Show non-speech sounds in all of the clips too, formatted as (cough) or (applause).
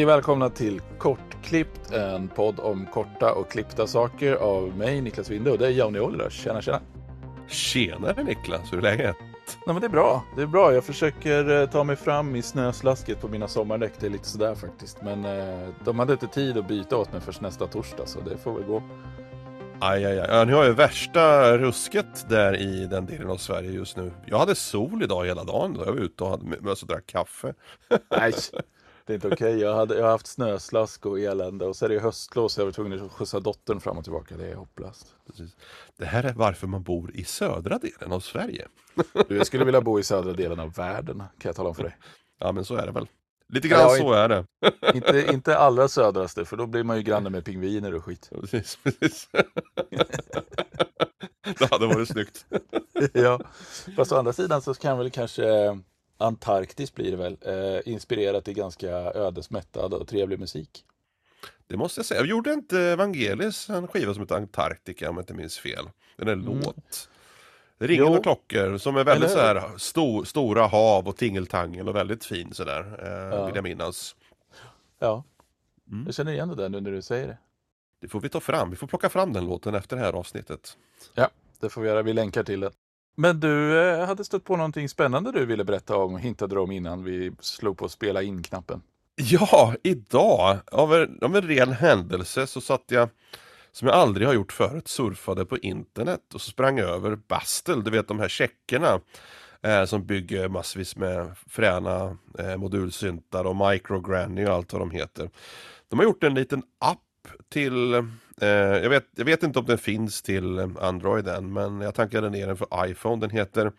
Och välkomna till Kortklippt, en podd om korta och klippta saker av mig, Niklas Winde och det är Johnny Ollers. Tjena, tjena! Tjenare Niklas, hur är läget? Nej, men det är bra, det är bra. Jag försöker eh, ta mig fram i snöslasket på mina sommardäck. Det är lite sådär faktiskt. Men eh, de hade inte tid att byta åt mig först nästa torsdag, så det får väl gå. Aj, aj, aj. Ja, ni har ju värsta rusket där i den delen av Sverige just nu. Jag hade sol idag hela dagen. Jag var ute och hade och drack kaffe. Nej, (laughs) det är inte okej. Okay. Jag, hade, jag har haft snöslask och elände och så är det höstlov så jag var tvungen att skjutsa dottern fram och tillbaka. Det är hopplöst. Precis. Det här är varför man bor i södra delen av Sverige. Du, jag skulle vilja bo i södra delen av världen, kan jag tala om för dig. Ja, men så är det väl. Lite grann ja, så är det. inte, inte allra södraste, för då blir man ju granne med pingviner och skit. (laughs) Precis, precis. det hade varit snyggt. ja, fast å andra sidan så kan väl kanske Antarktis blir det väl, eh, inspirerat i ganska ödesmättad och trevlig musik. Det måste jag säga. Jag gjorde inte Evangelis en skiva som heter Antarktika om jag inte minns fel. Den är mm. låt. Ringande klockor som är väldigt så här sto, stora hav och tingeltangel och väldigt fin sådär. Eh, ja. Vill jag minnas. Ja, mm. jag känner igen det där nu när du säger det. Det får vi ta fram. Vi får plocka fram den låten efter det här avsnittet. Ja, det får vi göra. Vi länkar till den. Men du eh, hade stött på någonting spännande du ville berätta om, hintade du om innan vi slog på spela in-knappen. Ja, idag av en, av en ren händelse så satt jag som jag aldrig har gjort förut, surfade på internet och så sprang över Bastel, du vet de här checkerna eh, som bygger massvis med fräna eh, modulsyntar och microgranny och allt vad de heter. De har gjort en liten app till, Eh, jag, vet, jag vet inte om den finns till Android än, men jag tankade ner den för iPhone. Den heter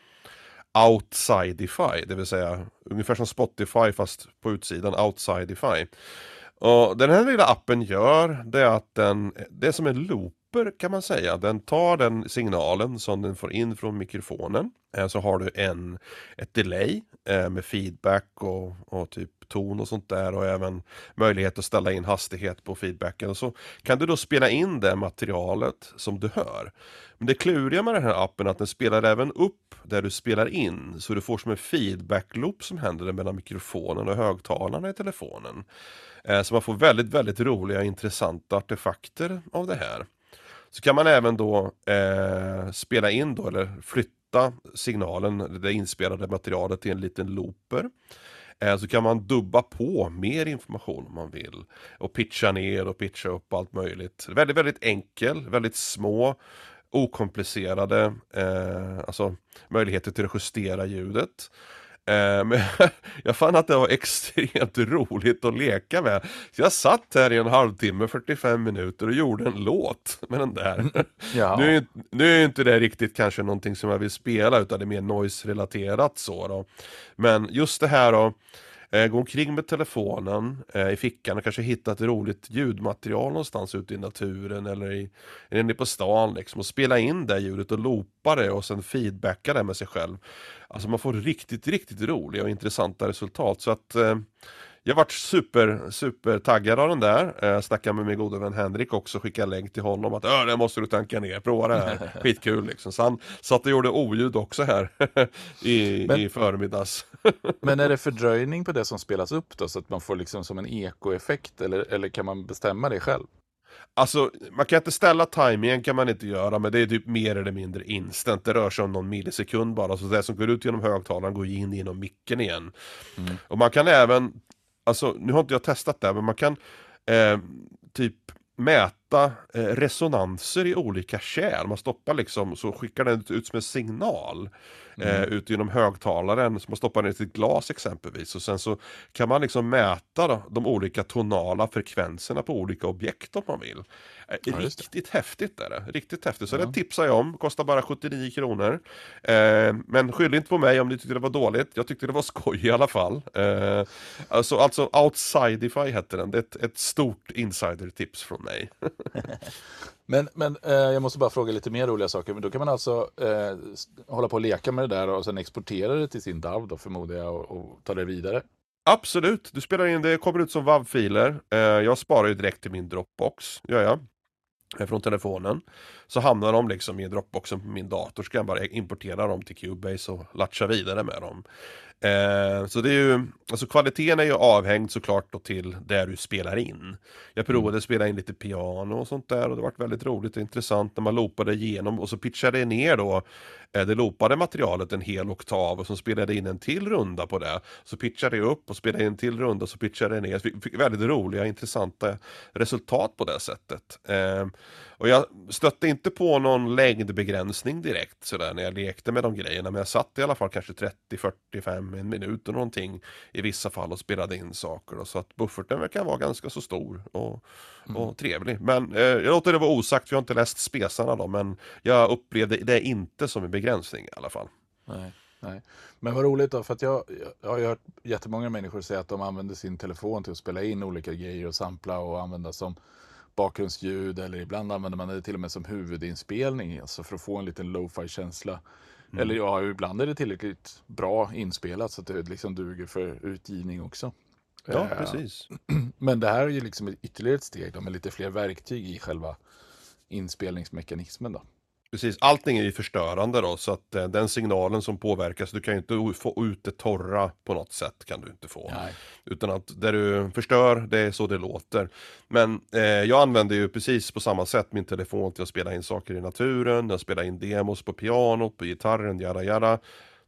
Outsideify, det vill säga ungefär som Spotify fast på utsidan, Outsideify. Och den här lilla appen gör det att den, det är som en looper kan man säga. Den tar den signalen som den får in från mikrofonen. Eh, så har du en, ett delay eh, med feedback och, och typ ton och sånt där och även möjlighet att ställa in hastighet på feedbacken. Så kan du då spela in det materialet som du hör. Men det kluriga med den här appen är att den spelar även upp där du spelar in så du får som en feedback-loop som händer mellan mikrofonen och högtalarna i telefonen. Eh, så man får väldigt, väldigt roliga intressanta artefakter av det här. Så kan man även då eh, spela in då eller flytta signalen, det inspelade materialet till en liten looper. Eh, så kan man dubba på mer information om man vill. Och pitcha ner och pitcha upp allt möjligt. Väldigt, väldigt enkel, väldigt små, okomplicerade eh, alltså möjligheter till att justera ljudet. Eh, men (laughs) jag fann att det var extremt roligt att leka med. Så jag satt här i en halvtimme, 45 minuter och gjorde en låt med den där. (laughs) Ja. Nu, är, nu är inte det riktigt kanske någonting som jag vill spela utan det är mer noise-relaterat så då. Men just det här då Eh, gå omkring med telefonen eh, i fickan och kanske hitta ett roligt ljudmaterial någonstans ute i naturen eller i, inne på stan liksom och spela in det ljudet och loopa det och sen feedbacka det med sig själv. Alltså man får riktigt, riktigt roliga och intressanta resultat så att eh, jag vart super, super taggad av den där. Eh, snackade med min gode vän Henrik också, skickade länk till honom att det måste du tanka ner, prova det här, (laughs) skitkul liksom. Så han satt och gjorde oljud också här (laughs) i, men, i förmiddags. (laughs) men är det fördröjning på det som spelas upp då, så att man får liksom som en ekoeffekt eller, eller kan man bestämma det själv? Alltså, man kan inte ställa timingen kan man inte göra, men det är typ mer eller mindre instant. Det rör sig om någon millisekund bara, så det som går ut genom högtalaren går in genom micken igen. Mm. Och man kan även alltså nu har inte jag testat det, men man kan eh, typ mäta eh, resonanser i olika kärl. Man stoppar liksom så skickar den ut som en signal eh, mm. ut genom högtalaren. Så man stoppar ner i ett glas exempelvis och sen så kan man liksom mäta då, de olika tonala frekvenserna på olika objekt om man vill. Eh, ja, riktigt häftigt är det. Riktigt häftigt. Så ja. det tipsar jag om. Kostar bara 79 kronor. Eh, men skyll inte på mig om ni tyckte det var dåligt. Jag tyckte det var skoj i alla fall. Eh, alltså, alltså Outsidify hette den. Det är ett, ett stort insider-tips från mig. (laughs) men men eh, jag måste bara fråga lite mer roliga saker. Men då kan man alltså eh, hålla på och leka med det där och sen exportera det till sin DAV då förmodar jag och, och ta det vidare. Absolut, du spelar in det, kommer ut som WAV-filer. Eh, jag sparar ju direkt till min Dropbox, gör jag. Eh, från telefonen. Så hamnar de liksom i Dropboxen på min dator, så kan jag bara importera dem till Cubase och latcha vidare med dem. Eh, så det är ju, alltså kvaliteten är ju avhängd såklart då till där du spelar in. Jag provade Mm. att spela in lite piano och sånt där och det var väldigt roligt och intressant när man loopade igenom och så pitchade jag ner då eh, det loopade materialet en hel oktav och så spelade jag in en till runda på det. Så pitchade jag upp och spelade in en till runda och så pitchade jag ner. Så vi fick väldigt roliga, intressanta resultat på det sättet. Eh, och jag stötte inte på någon längdbegränsning direkt sådär när jag lekte med de grejerna. Men jag satt i alla fall kanske 30, 45, en minut och någonting i vissa fall och spelade in saker. Då, så att bufferten verkar vara ganska så stor och, och trevlig. Men eh, jag låter det vara osagt, för jag har inte läst spesarna då. Men jag upplevde det inte som en begränsning i alla fall. Nej, nej. Men vad roligt då, för att jag, jag har hört jättemånga människor säga att de använder sin telefon till att spela in olika grejer och sampla och använda som bakgrundsljud eller ibland använder man det till och med som huvudinspelning, alltså för att få en liten lo-fi känsla. Eller ja, ibland är det tillräckligt bra inspelat så att det liksom duger för utgivning också. Ja, Eh, precis. (clears throat) Men det här är ju liksom ett ytterligare ett steg då, med lite fler verktyg i själva inspelningsmekanismen då. Precis, allting är ju förstörande då, så att eh, den signalen som påverkas, du kan ju inte få ut det torra på något sätt, kan du inte få. Nej. Utan att det du förstör, det är så det låter. Men eh, jag använder ju precis på samma sätt min telefon till att spela in saker i naturen, jag spelar in demos på pianot, på gitarren, jada jada.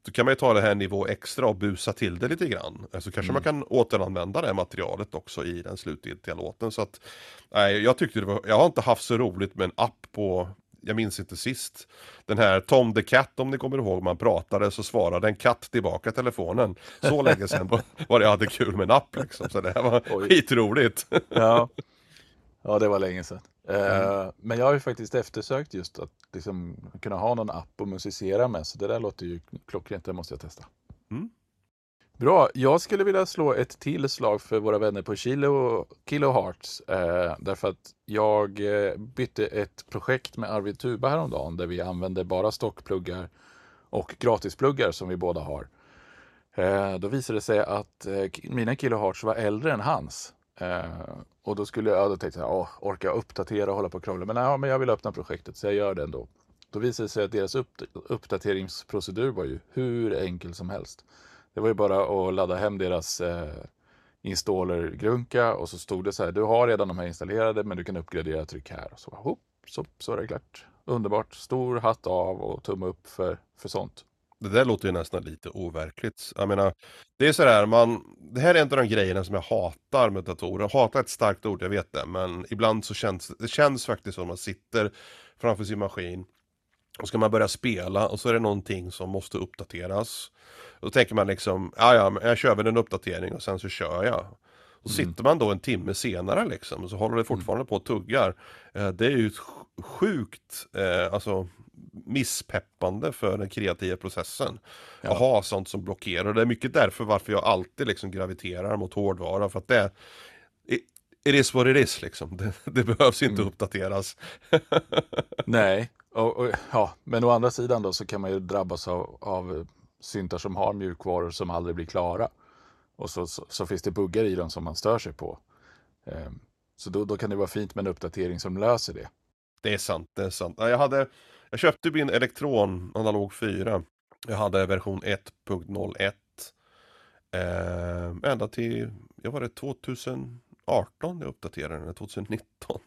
Då kan man ju ta det här nivå extra och busa till det lite grann. Så kanske man kan återanvända det materialet också i den slutgiltiga låten. Så att, nej, jag tyckte det var, jag har inte haft så roligt med en app på jag minns inte sist. Den här Tom the Cat, om ni kommer ihåg, man pratade så svarade en katt tillbaka telefonen. Så länge sedan var- det jag hade kul med en app liksom. Så det här var Oj. skitroligt. Ja. ja, det var länge sedan. Eh, Men jag har ju faktiskt eftersökt just att liksom kunna ha någon app att musicera med. Så det där låter ju klockrent, det måste jag testa. Mm. Bra, jag skulle vilja slå ett till slag för våra vänner på Kilo, Kilo Hearts. Eh, därför att jag eh, bytte ett projekt med Arvid Tuba häromdagen där vi använde bara stockpluggar och gratispluggar som vi båda har. Eh, då visade det sig att eh, mina Kilo Hearts var äldre än hans. Eh, och då skulle jag, då tänkte jag, Åh, orkar jag uppdatera och hålla på och krångla? Men, nej, men jag vill öppna projektet så jag gör det ändå. Då visade det sig att deras upp, uppdateringsprocedur var ju hur enkel som helst. Det var ju bara att ladda hem deras eh, installer-grunka och så stod det så här, du har redan de här installerade men du kan uppgradera, tryck här. Och så, hopp, så, så är det klart. Underbart, stor hatt av och tumme upp för, för sånt. Det där låter ju nästan lite overkligt. Jag menar, det är sådär, man, det här är en av de grejerna som jag hatar med datorer. Hatar är ett starkt ord, jag vet det, men ibland så känns det känns faktiskt som att man sitter framför sin maskin och ska man börja spela och så är det någonting som måste uppdateras. Då tänker man liksom, ja ja, jag kör väl en uppdatering och sen så kör jag. Och sitter man då en timme senare liksom och så håller det fortfarande på och tuggar. Eh, det är ju sjukt, eh, alltså misspeppande för den kreativa processen. Ja. Att ha sånt som blockerar. Det är mycket därför varför jag alltid liksom graviterar mot hårdvara. För att det it, is what it is liksom. (laughs) Det, det behövs inte uppdateras. (laughs) Nej, och, och, ja, men å andra sidan då så kan man ju drabbas av, av syntar som har mjukvaror som aldrig blir klara. Och så, så, så finns det buggar i dem som man stör sig på. Ehm, så då, då kan det vara fint med en uppdatering som löser det. Det är sant, det är sant. Jag, hade, jag köpte min Elektron Analog 4. Jag hade version 1.01. Eh, ända till, jag var det 2018 jag uppdaterade den, eller 2019.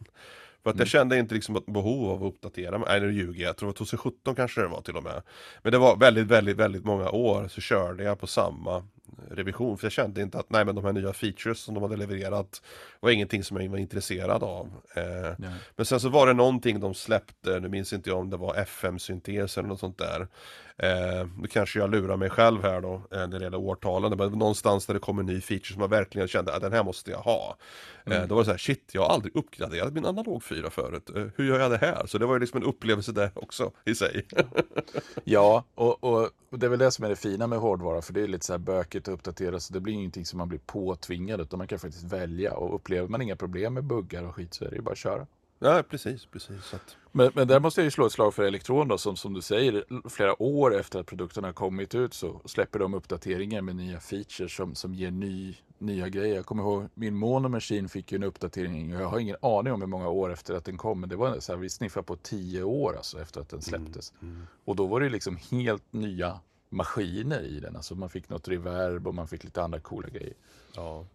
För att jag kände inte liksom ett behov av att uppdatera mig. Nej nu ljuger jag, jag tror det var 2017 kanske det var till och med. Men det var väldigt, väldigt, väldigt många år så körde jag på samma revision. För jag kände inte att nej men de här nya features som de hade levererat var ingenting som jag var intresserad av. Eh, men sen så var det någonting de släppte, nu minns inte jag om det var FM-syntes eller något sånt där. Eh, nu kanske jag lurar mig själv här då, eh, när det gäller årtalen. Var någonstans där det kom en ny feature som jag verkligen kände att den här måste jag ha. Eh, då var det så här, shit, jag har aldrig uppgraderat min analog 4 förut. Eh, hur gör jag det här? Så det var ju liksom en upplevelse där också i sig. Ja, och, och, och det är väl det som är det fina med hårdvara, för det är lite så här bökigt att uppdatera, så det blir ingenting som man blir påtvingad, utan man kan faktiskt välja. Och upplever man inga problem med buggar och skit så är det ju bara att köra ja, precis, precis. Att, Men, men där måste jag ju slå ett slag för Elektron då, som, som du säger, flera år efter att produkten har kommit ut så släpper de uppdateringar med nya features som, som ger ny, nya grejer. Jag kommer ihåg, min Mono Machine fick ju en uppdatering, och jag har ingen aning om hur många år efter att den kom, men det var så här, vi sniffade på tio år alltså efter att den släpptes. Och då var det liksom helt nya maskiner i den. Alltså man fick något reverb och man fick lite andra coola grejer. Ja.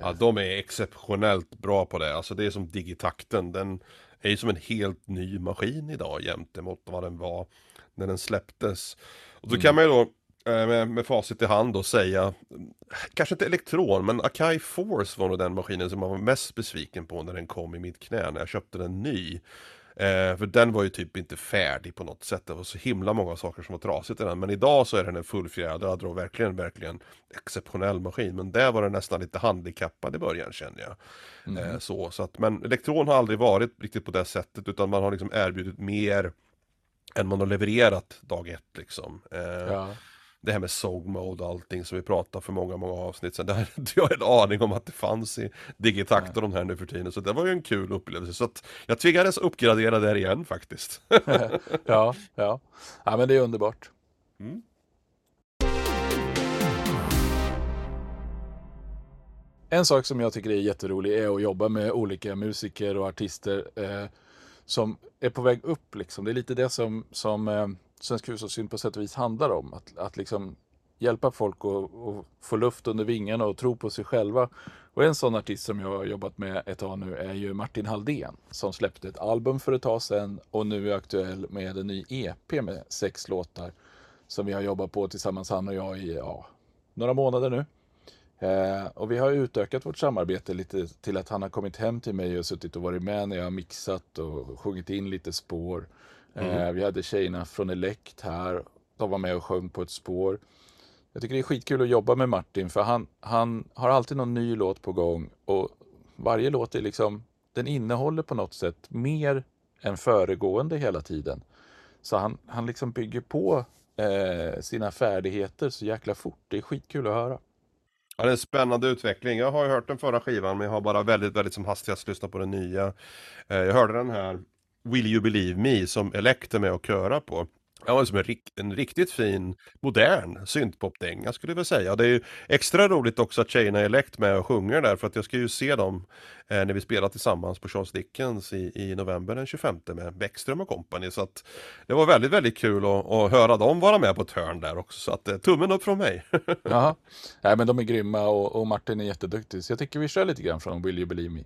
Ja, de är exceptionellt bra på det. Alltså det är som digitakten. Den är ju som en helt ny maskin idag jämte mot vad den var när den släpptes. Och då kan man ju då eh, med, med facit i hand då säga Kanske inte Elektron men Akai Force var nog den maskinen som man var mest besviken på när den kom i mitt knä när jag köpte den ny. Eh, för den var ju typ inte färdig på något sätt. Det var så himla många saker som var trasigt i den. Men idag så är den en fullfjädrad och verkligen, verkligen exceptionell maskin. Men där var den nästan lite handikappad i början känner jag. Mm. Eh, så, så att, men Elektron har aldrig varit riktigt på det sättet utan man har liksom erbjudit mer än man har levererat dag ett liksom. Eh, ja det här med SOG mode och allting som vi pratade för många, många avsnitt sedan. Det (laughs) hade inte jag en aning om att det fanns i Digitakt och de här nu för tiden. Så det var ju en kul upplevelse. Så att jag tvingades uppgradera där igen faktiskt. (laughs) ja, ja. Ja, men det är underbart. Mm. En sak som jag tycker är jätterolig är att jobba med olika musiker och artister eh, som är på väg upp. Liksom. Det är lite det som, som eh, Svensk hushållssyn på sätt och vis handlar om. Att, att liksom hjälpa folk att få luft under vingarna och tro på sig själva. Och en sån artist som jag har jobbat med ett tag nu är ju Martin Halldén som släppte ett album för ett tag sedan och nu är aktuell med en ny EP med sex låtar som vi har jobbat på tillsammans han och jag i ja, några månader nu. Eh, och vi har utökat vårt samarbete lite till att han har kommit hem till mig och suttit och varit med när jag har mixat och sjungit in lite spår. Mm. Eh, vi hade tjejerna från Elect här. De var med och sjöng på ett spår. Jag tycker det är skitkul att jobba med Martin för han, han har alltid någon ny låt på gång och varje låt är liksom, den innehåller på något sätt mer än föregående hela tiden. Så han, han liksom bygger på eh, sina färdigheter så jäkla fort. Det är skitkul att höra. Ja, det är en spännande utveckling. Jag har ju hört den förra skivan men jag har bara väldigt, väldigt som hastigast lyssnat på den nya. Eh, jag hörde den här Will You Believe Me som Elect är med och köra på. Ja, som en, en riktigt fin, modern syntpopdänga skulle jag vilja säga. Det är ju extra roligt också att tjejerna är Elect med och sjunger där för att jag ska ju se dem eh, när vi spelar tillsammans på Charles Dickens i, i november den 25 med Bäckström och kompani. Så att det var väldigt, väldigt kul att, att höra dem vara med på ett hörn där också. Så att eh, tummen upp från mig. (laughs) ja, Nej, men de är grymma och, och Martin är jätteduktig. Så jag tycker vi kör lite grann från Will You Believe Me.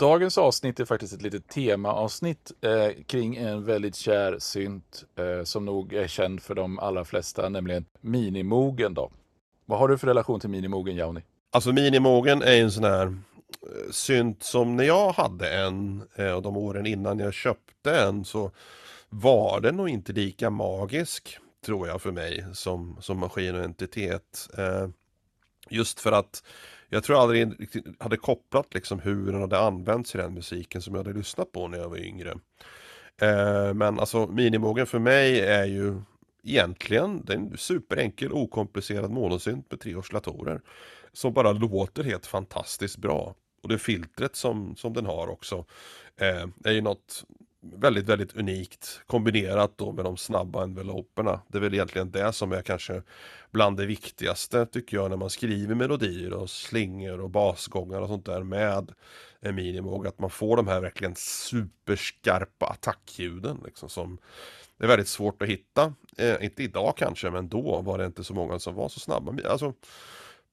Dagens avsnitt är faktiskt ett litet temaavsnitt eh, kring en väldigt kär synt eh, som nog är känd för de allra flesta, nämligen Minimogen. Då. Vad har du för relation till Minimogen, Jauni? Alltså Minimogen är en sån här eh, synt som när jag hade en eh, och de åren innan jag köpte en så var den nog inte lika magisk tror jag för mig som, som maskin och entitet. Eh, just för att jag tror jag aldrig riktigt hade kopplat liksom hur den hade använts i den musiken som jag hade lyssnat på när jag var yngre. Eh, men alltså minimogen för mig är ju egentligen det är en superenkel okomplicerad monosynt med treårslatorer. Som bara låter helt fantastiskt bra. Och det filtret som, som den har också eh, är ju något väldigt, väldigt unikt kombinerat då med de snabba enveloperna. Det är väl egentligen det som är kanske bland det viktigaste tycker jag när man skriver melodier och slingor och basgångar och sånt där med en minimog. Att man får de här verkligen superskarpa attackljuden liksom som det är väldigt svårt att hitta. Eh, inte idag kanske, men då var det inte så många som var så snabba. Alltså,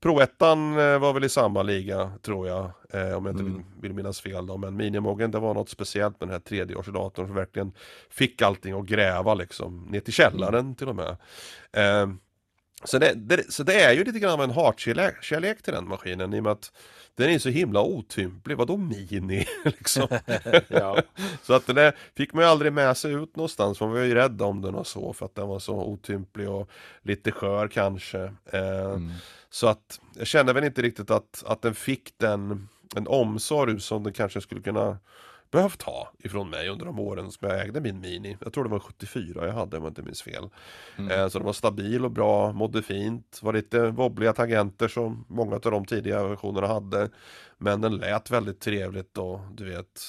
Pro-ettan eh, var väl i samma liga tror jag, eh, om jag inte mm. vill, minnas fel då. Men Minimogen det var något speciellt med den här tredjeårsdatorn som verkligen fick allting att gräva liksom, ner till källaren mm. till och med. Eh, så, det, det, så det är ju lite grann av en hatkärlek till den maskinen i och med att den är så himla otymplig, vadå mini? (laughs) liksom. (laughs) Så att den där fick man ju aldrig med sig ut någonstans, man var ju rädd om den och så för att den var så otymplig och lite skör kanske. Eh, mm. Så att jag kände väl inte riktigt att, att den fick den en omsorg som den kanske skulle kunna behövt ha ifrån mig under de åren som jag ägde min Mini. Jag tror det var 74 jag hade om jag inte minns fel. Mm. Eh, så den var stabil och bra, mådde fint, var lite wobbliga tangenter som många av de tidiga versionerna hade. Men den lät väldigt trevligt och du vet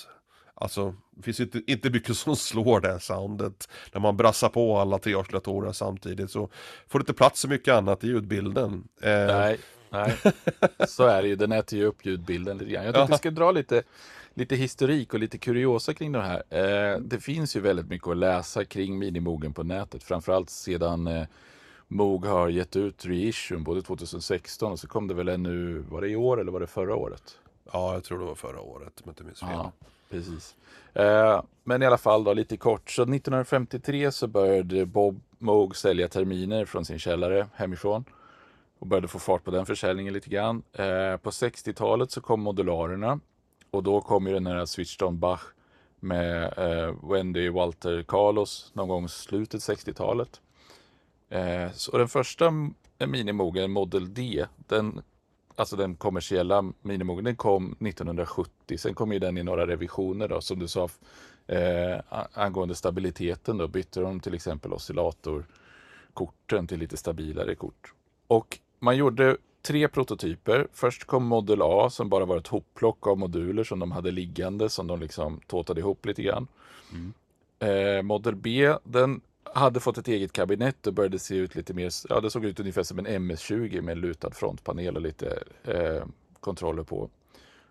Alltså, det finns inte, inte mycket (laughs) som slår det soundet. När man brassar på alla tre oscillatorer samtidigt så får det inte plats så mycket annat i ljudbilden. Eh... Nej, nej, (laughs) så är det ju. Den äter ju upp ljudbilden lite grann. Jag tänkte jag ska dra lite, lite historik och lite kuriosa kring det här. Eh, det finns ju väldigt mycket att läsa kring minimogen på nätet. Framförallt sedan eh, Moog har gett ut reissuen både 2016 och så kom det väl en nu, var det i år eller var det förra året? Ja, jag tror det var förra året om jag inte minns fel. Ja, precis. Eh, men i alla fall då lite kort. Så 1953 så började Bob Moog sälja terminer från sin källare hemifrån. Och började få fart på den försäljningen lite grann. Eh, på 60-talet så kom modularerna. Och då kom ju den här Switchdown Bach med eh, Wendy Walter Carlos någon gång slutet 60-talet. Eh, så den första minimogen, Model D, den alltså den kommersiella minimogen, den kom 1970. Sen kom ju den i några revisioner då, som du sa, eh, angående stabiliteten då bytte de till exempel oscillatorkorten till lite stabilare kort. Och man gjorde tre prototyper. Först kom Model A som bara var ett hopplock av moduler som de hade liggande som de liksom tåtade ihop lite grann. Mm. Eh, Model B, den hade fått ett eget kabinett och började se ut lite mer, ja det såg ut ungefär som en MS-20 med en lutad frontpanel och lite eh, kontroller på.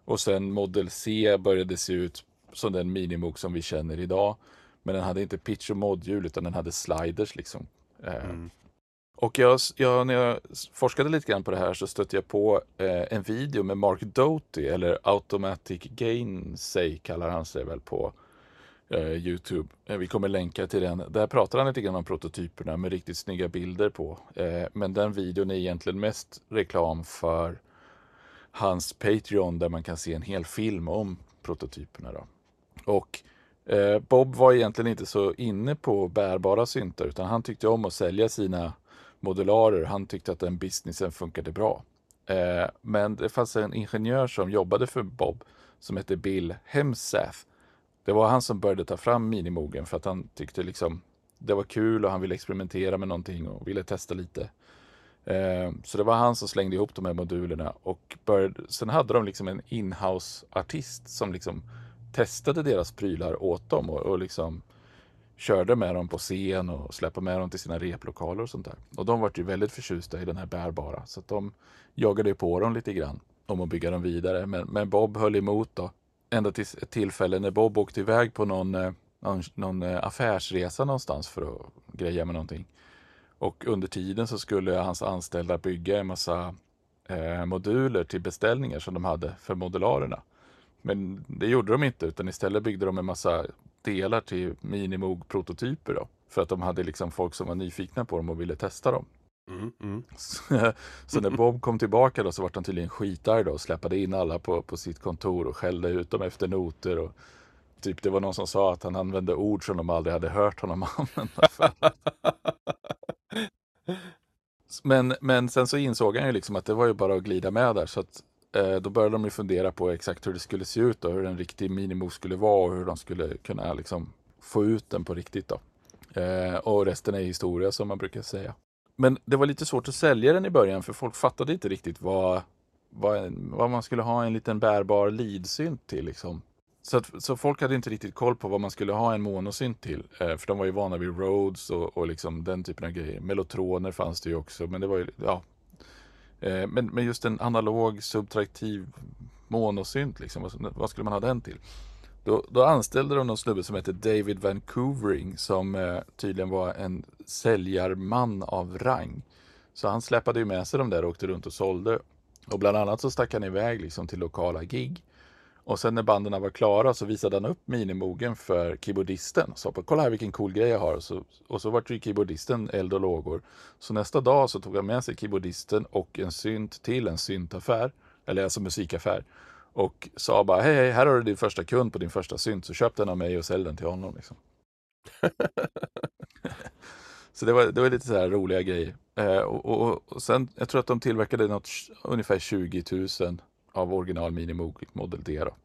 Och sen Model C började se ut som den minimok som vi känner idag. Men den hade inte pitch och modhjul utan den hade sliders liksom. Eh, mm. Och jag, jag, när jag forskade lite grann på det här så stötte jag på eh, en video med Mark Doty, eller Automatic Gainsay kallar han sig väl på Eh, Youtube. Eh, vi kommer länka till den. Där pratar han lite grann om prototyperna med riktigt snygga bilder på. Eh, men den videon är egentligen mest reklam för hans Patreon där man kan se en hel film om prototyperna. Då. Och eh, Bob var egentligen inte så inne på bärbara syntar utan han tyckte om att sälja sina modularer. Han tyckte att den businessen funkade bra. Eh, men det fanns en ingenjör som jobbade för Bob som hette Bill Hemsath det var han som började ta fram minimogen för att han tyckte liksom det var kul och han ville experimentera med någonting och ville testa lite. Eh, så det var han som slängde ihop de här modulerna och började, sen hade de liksom en inhouse artist som liksom testade deras prylar åt dem och, och liksom körde med dem på scen och släppte med dem till sina replokaler och sånt där. Och de var ju väldigt förtjusta i den här bärbara så att de jagade på dem lite grann om att bygga dem vidare. Men, men Bob höll emot då ända till ett tillfälle när Bob åkte iväg på någon, eh, någon, någon eh, affärsresa någonstans för att greja med någonting. Och under tiden så skulle hans anställda bygga en massa eh, moduler till beställningar som de hade för modularerna. Men det gjorde de inte utan istället byggde de en massa delar till Minimog-prototyper då. För att de hade liksom folk som var nyfikna på dem och ville testa dem. Mm, mm. (laughs) Så, när Bob kom tillbaka då så var han tydligen skitarg då och släppade in alla på, på sitt kontor och skällde ut dem efter noter. Och, typ det var någon som sa att han använde ord som de aldrig hade hört honom (laughs) använda men, men sen så insåg han ju liksom att det var ju bara att glida med där. Så att eh, då började de ju fundera på exakt hur det skulle se ut och hur en riktig Minimo skulle vara och hur de skulle kunna liksom få ut den på riktigt då. Eh, och resten är historia som man brukar säga. Men det var lite svårt att sälja den i början för folk fattade inte riktigt vad, vad, vad man skulle ha en liten bärbar leadsynt till. Liksom. Så, att, så folk hade inte riktigt koll på vad man skulle ha en monosynt till. Eh, för de var ju vana vid Rhodes och, och liksom den typen av grejer. Melotroner fanns det ju också, men det var ju, ja. Eh, men, men just en analog subtraktiv monosynt, liksom, vad, vad skulle man ha den till? Då, då, anställde de någon snubbe som hette David Vancouvering som eh, tydligen var en säljarman av rang. Så han släpade ju med sig de där och åkte runt och sålde. Och bland annat så stack han iväg liksom till lokala gig. Och sen när banden var klara så visade han upp minimogen för keyboardisten. Så på, kolla här vilken cool grej jag har. Och så, och så vart ju keyboardisten eld och lågor. Så nästa dag så tog han med sig keyboardisten och en synt till en syntaffär. Eller alltså musikaffär. Och sa bara, hej, hej, här har du din första kund på din första synt. Så köp den av mig och sälj den till honom. Liksom. (laughs) så det var, det var lite så här roliga grejer. Eh, och, och, och, sen, jag tror att de tillverkade något, ungefär 20 000 av original Minimoog Model D. Då.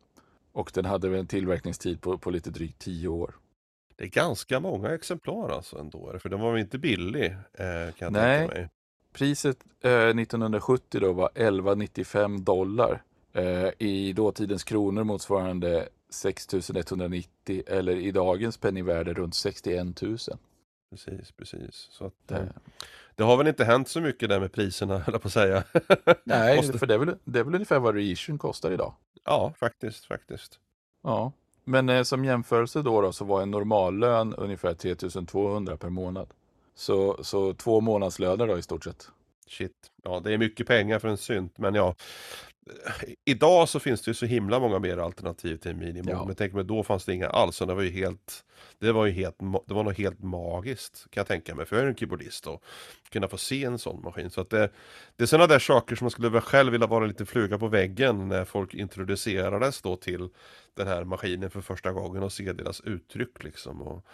Och den hade väl en tillverkningstid på, på lite drygt 10 år. Det är ganska många exemplar alltså ändå, för den var väl inte billig eh, kan jag Nej. tänka mig. Priset eh, 1970 då var 11,95 dollar. Eh, I dåtidens kronor motsvarande 6190 eller i dagens penningvärde runt 61 000. Precis, precis. Så att, eh, det har väl inte hänt så mycket där med priserna, (laughs) höll på att säga. Nej, Måste- för det är, väl, det är väl ungefär vad reissuen kostar idag. Ja, faktiskt, faktiskt. Ja, men eh, som jämförelse då, då så var en normallön ungefär 3200 per månad. Så, så två månadslöner då i stort sett. Shit. Ja, det är mycket pengar för en synt, men ja. Idag så finns det ju så himla många mer alternativ till en minimum. Ja. Men tänk mig, då fanns det inga alls. Så det var ju helt, det var ju helt, det var något helt magiskt kan jag tänka mig. För jag är en keyboardist och kunna få se en sån maskin. Så att det, det är sådana där saker som man skulle väl själv vilja vara lite fluga på väggen när folk introducerades då till den här maskinen för första gången och se deras uttryck liksom. Och,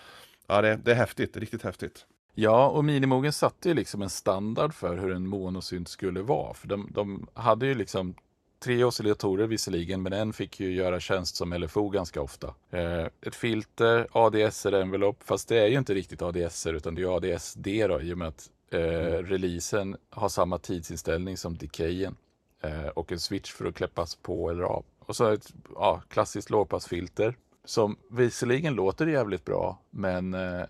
ja, det, det är häftigt, det är riktigt häftigt. Ja, och Minimogen satte ju liksom en standard för hur en monosynt skulle vara. För de, de hade ju liksom tre oscillatorer visserligen, men en fick ju göra tjänst som LFO ganska ofta. Eh, ett filter, ADSR-envelop, fast det är ju inte riktigt ADSR utan det är ADSD då, i och med att eh, releasen har samma tidsinställning som decayen. Eh, och en switch för att kläppas på eller av. Och så ett ja, klassiskt lågpassfilter som visserligen låter jävligt bra, men eh,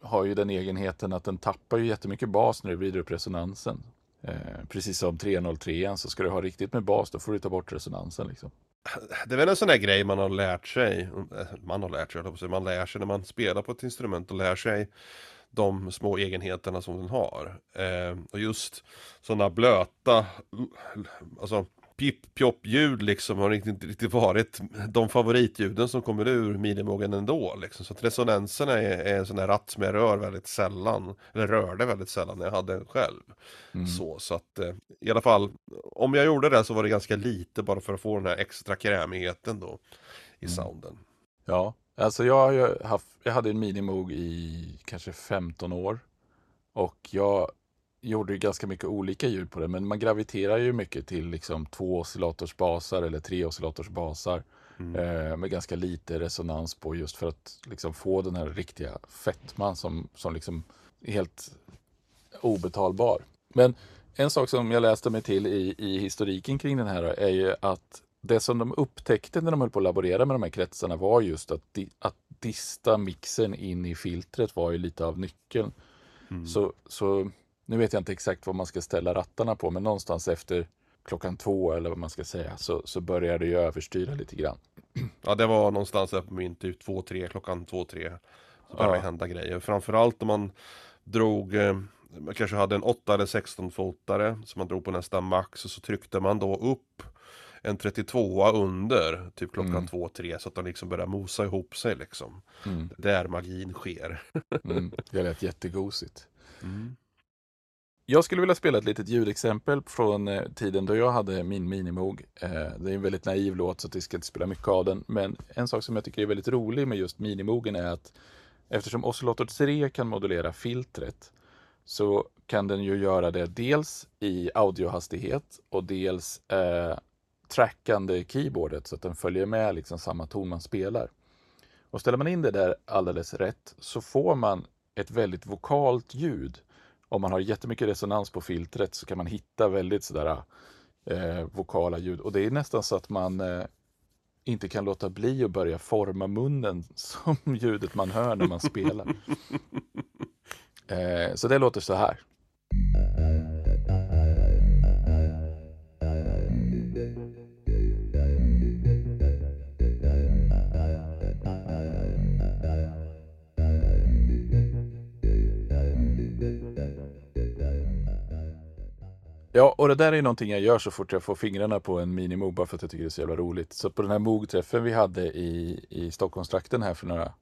har ju den egenheten att den tappar ju jättemycket bas när du vrider upp resonansen. Eh, precis som 303 så ska du ha riktigt med bas, då får du ta bort resonansen. Liksom. Det är väl en sån där grej man har lärt sig, eh, man har lärt sig, man lär sig när man spelar på ett instrument och lär sig de små egenheterna som den har. Eh, och just sådana blöta, alltså pip pjopp ljud liksom har inte inte riktigt varit de favoritljuden som kommer ur minimogen ändå liksom. Så att resonanserna är, är en sån där ratt som jag rör väldigt sällan, eller rörde väldigt sällan när jag hade den själv. Mm. Så, så att eh, i alla fall, om jag gjorde det så var det ganska lite bara för att få den här extra krämigheten då i Mm. sounden. Ja, alltså jag, har ju haft, jag hade en Minimoog i kanske 15 år. Och jag gjorde ju ganska mycket olika ljud på det, men man graviterar ju mycket till liksom två oscillators basar eller tre oscillators basar. Mm. Eh, med ganska lite resonans på just för att liksom få den här riktiga fetman som, som liksom är helt obetalbar. Men en sak som jag läste mig till i, i historiken kring den här är ju att det som de upptäckte när de höll på att laborera med de här kretsarna var just att, di, att dista mixen in i filtret var ju lite av nyckeln. Mm. Så, så nu vet jag inte exakt vad man ska ställa rattarna på, men någonstans efter klockan två eller vad man ska säga så, så börjar det ju överstyra lite grann. (clears throat) Ja, det var någonstans där på min typ 2-3, klockan 2-3. Så började Ja. hända grejer. Framförallt om man drog, eh, man kanske hade en 8 eller 16 fotare som man drog på nästa max och så tryckte man då upp en 32 under typ klockan Mm. 2-3 så att de liksom börjar mosa ihop sig liksom. Mm, Där magin sker. (laughs) mm, det lät jättegosigt. Mm. Jag skulle vilja spela ett litet ljudexempel från eh, tiden då jag hade min Minimoog. Eh, det är en väldigt naiv låt så att vi ska inte spela mycket av den. Men en sak som jag tycker är väldigt rolig med just Minimogen är att eftersom Oscillator 3 kan modulera filtret så kan den ju göra det dels i audiohastighet och dels eh, trackande keyboardet så att den följer med liksom samma ton man spelar. Och ställer man in det där alldeles rätt så får man ett väldigt vokalt ljud. Om man har jättemycket resonans på filtret så kan man hitta väldigt sådär eh, vokala ljud. Och det är nästan så att man eh, inte kan låta bli att börja forma munnen (laughs) som ljudet man hör när man spelar. (laughs) eh, så det låter så här. Ja, och det där är någonting jag gör så fort jag får fingrarna på en minimog bara för att jag tycker det är så jävla roligt. Så på den här mogträffen vi hade i, i Stockholmstrakten här för några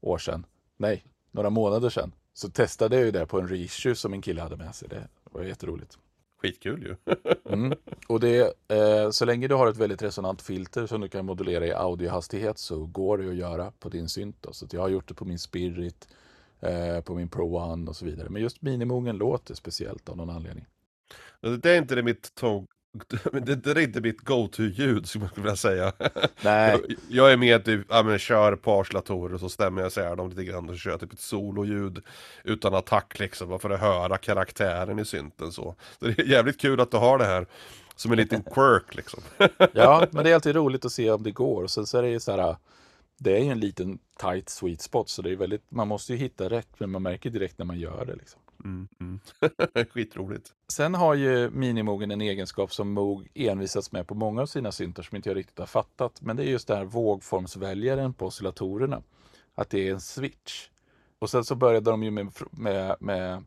år sedan, nej, några månader sedan, så testade jag ju det på en reissue som en kille hade med sig. Det var jätteroligt. Skitkul ju. (laughs) mm. Och det, eh, så länge du har ett väldigt resonant filter som du kan modulera i audiohastighet så går det att göra på din synt. Då. Så jag har gjort det på min Spirit, eh, på min Pro One och så vidare. Men just minimogen låter speciellt av någon anledning. Det är inte det mitt tåg (laughs) det, det är inte mitt go-to-ljud skulle man vilja säga. (laughs) Nej. Jag, jag är med typ, ja men kör på arslatorer och så stämmer jag isär dem lite grann och så kör jag typ ett sololjud utan attack liksom, bara för att höra karaktären i synten så. så. det är jävligt kul att du har det här som en liten quirk liksom. (laughs) ja, men det är alltid roligt att se om det går. Sen så är det ju så här, det är ju en liten tight sweet spot så det är väldigt, man måste ju hitta rätt men man märker direkt när man gör det. Liksom. Mm, mm. (laughs) Skitroligt. Sen har ju minimogen en egenskap som Moog envisats med på många av sina syntar som inte jag riktigt har fattat. Men det är just det här vågformsväljaren på oscillatorerna. Att det är en switch. Och sen så började de ju med, med, med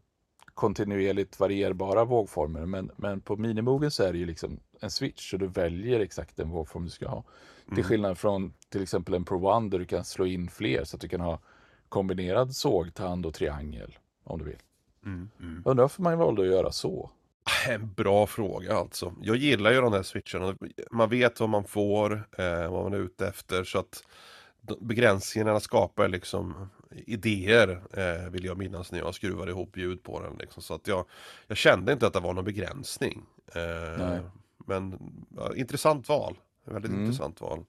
kontinuerligt varierbara vågformer. Men, men på minimogen så är det ju liksom en switch så du väljer exakt den vågform du ska ha. Mm. Till skillnad från till exempel en Pro One där du kan slå in fler så att du kan ha kombinerad sågtand och triangel om du vill. Mm, mm. Undrar varför man valde att göra så? (laughs) En bra fråga alltså. Jag gillar ju de här switcharna. Man vet vad man får, eh, vad man är ute efter. Så att begränsningarna skapar liksom idéer, eh, vill jag minnas när jag skruvade ihop ljud på den. Liksom. Så att jag, jag kände inte att det var någon begränsning. Eh, men ja, intressant val. Väldigt mm. intressant val.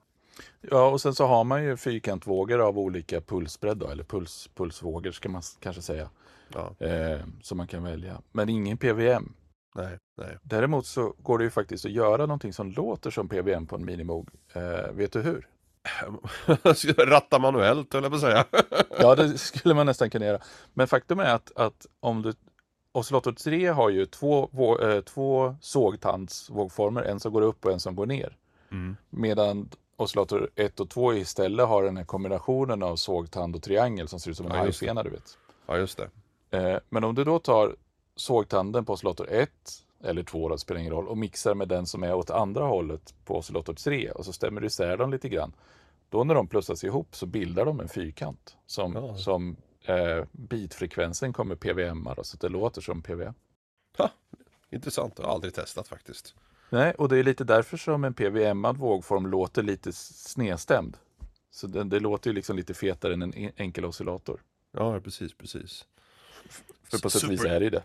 Ja, och sen så har man ju fyrkantvågor av olika pulsbredd, då, eller puls, pulsvågor ska man kanske säga. Ja. Eh, som man kan välja. Men ingen PVM. Nej, nej. Däremot så går det ju faktiskt att göra någonting som låter som PVM på en Minimoog. Eh, vet du hur? (laughs) Ratta manuellt höll jag på att säga. (laughs) ja, det skulle man nästan kunna göra. Men faktum är att, att om du Oscillator 3 har ju två, äh, två sågtandsvågformer, en som går upp och en som går ner. Mm. Medan Oscillator 1 och 2 istället har den här kombinationen av sågtand och triangel som ser ut som en ja, hajfena, du vet. Ja, just det. Eh, men om du då tar sågtanden på oscillator 1 eller 2, det spelar ingen roll, och mixar med den som är åt andra hållet på oscillator 3 och så stämmer du isär dem lite grann. Då när de plussas ihop så bildar de en fyrkant som, ja. som eh, bitfrekvensen kommer PWM, så det låter som PWM. Ha, intressant, jag har aldrig testat faktiskt. Nej, och det är lite därför som en PWM-ad vågform låter lite snedstämd. Så det, det låter ju liksom lite fetare än en enkel oscillator. Ja, precis, precis. För på sätt och vis är det det.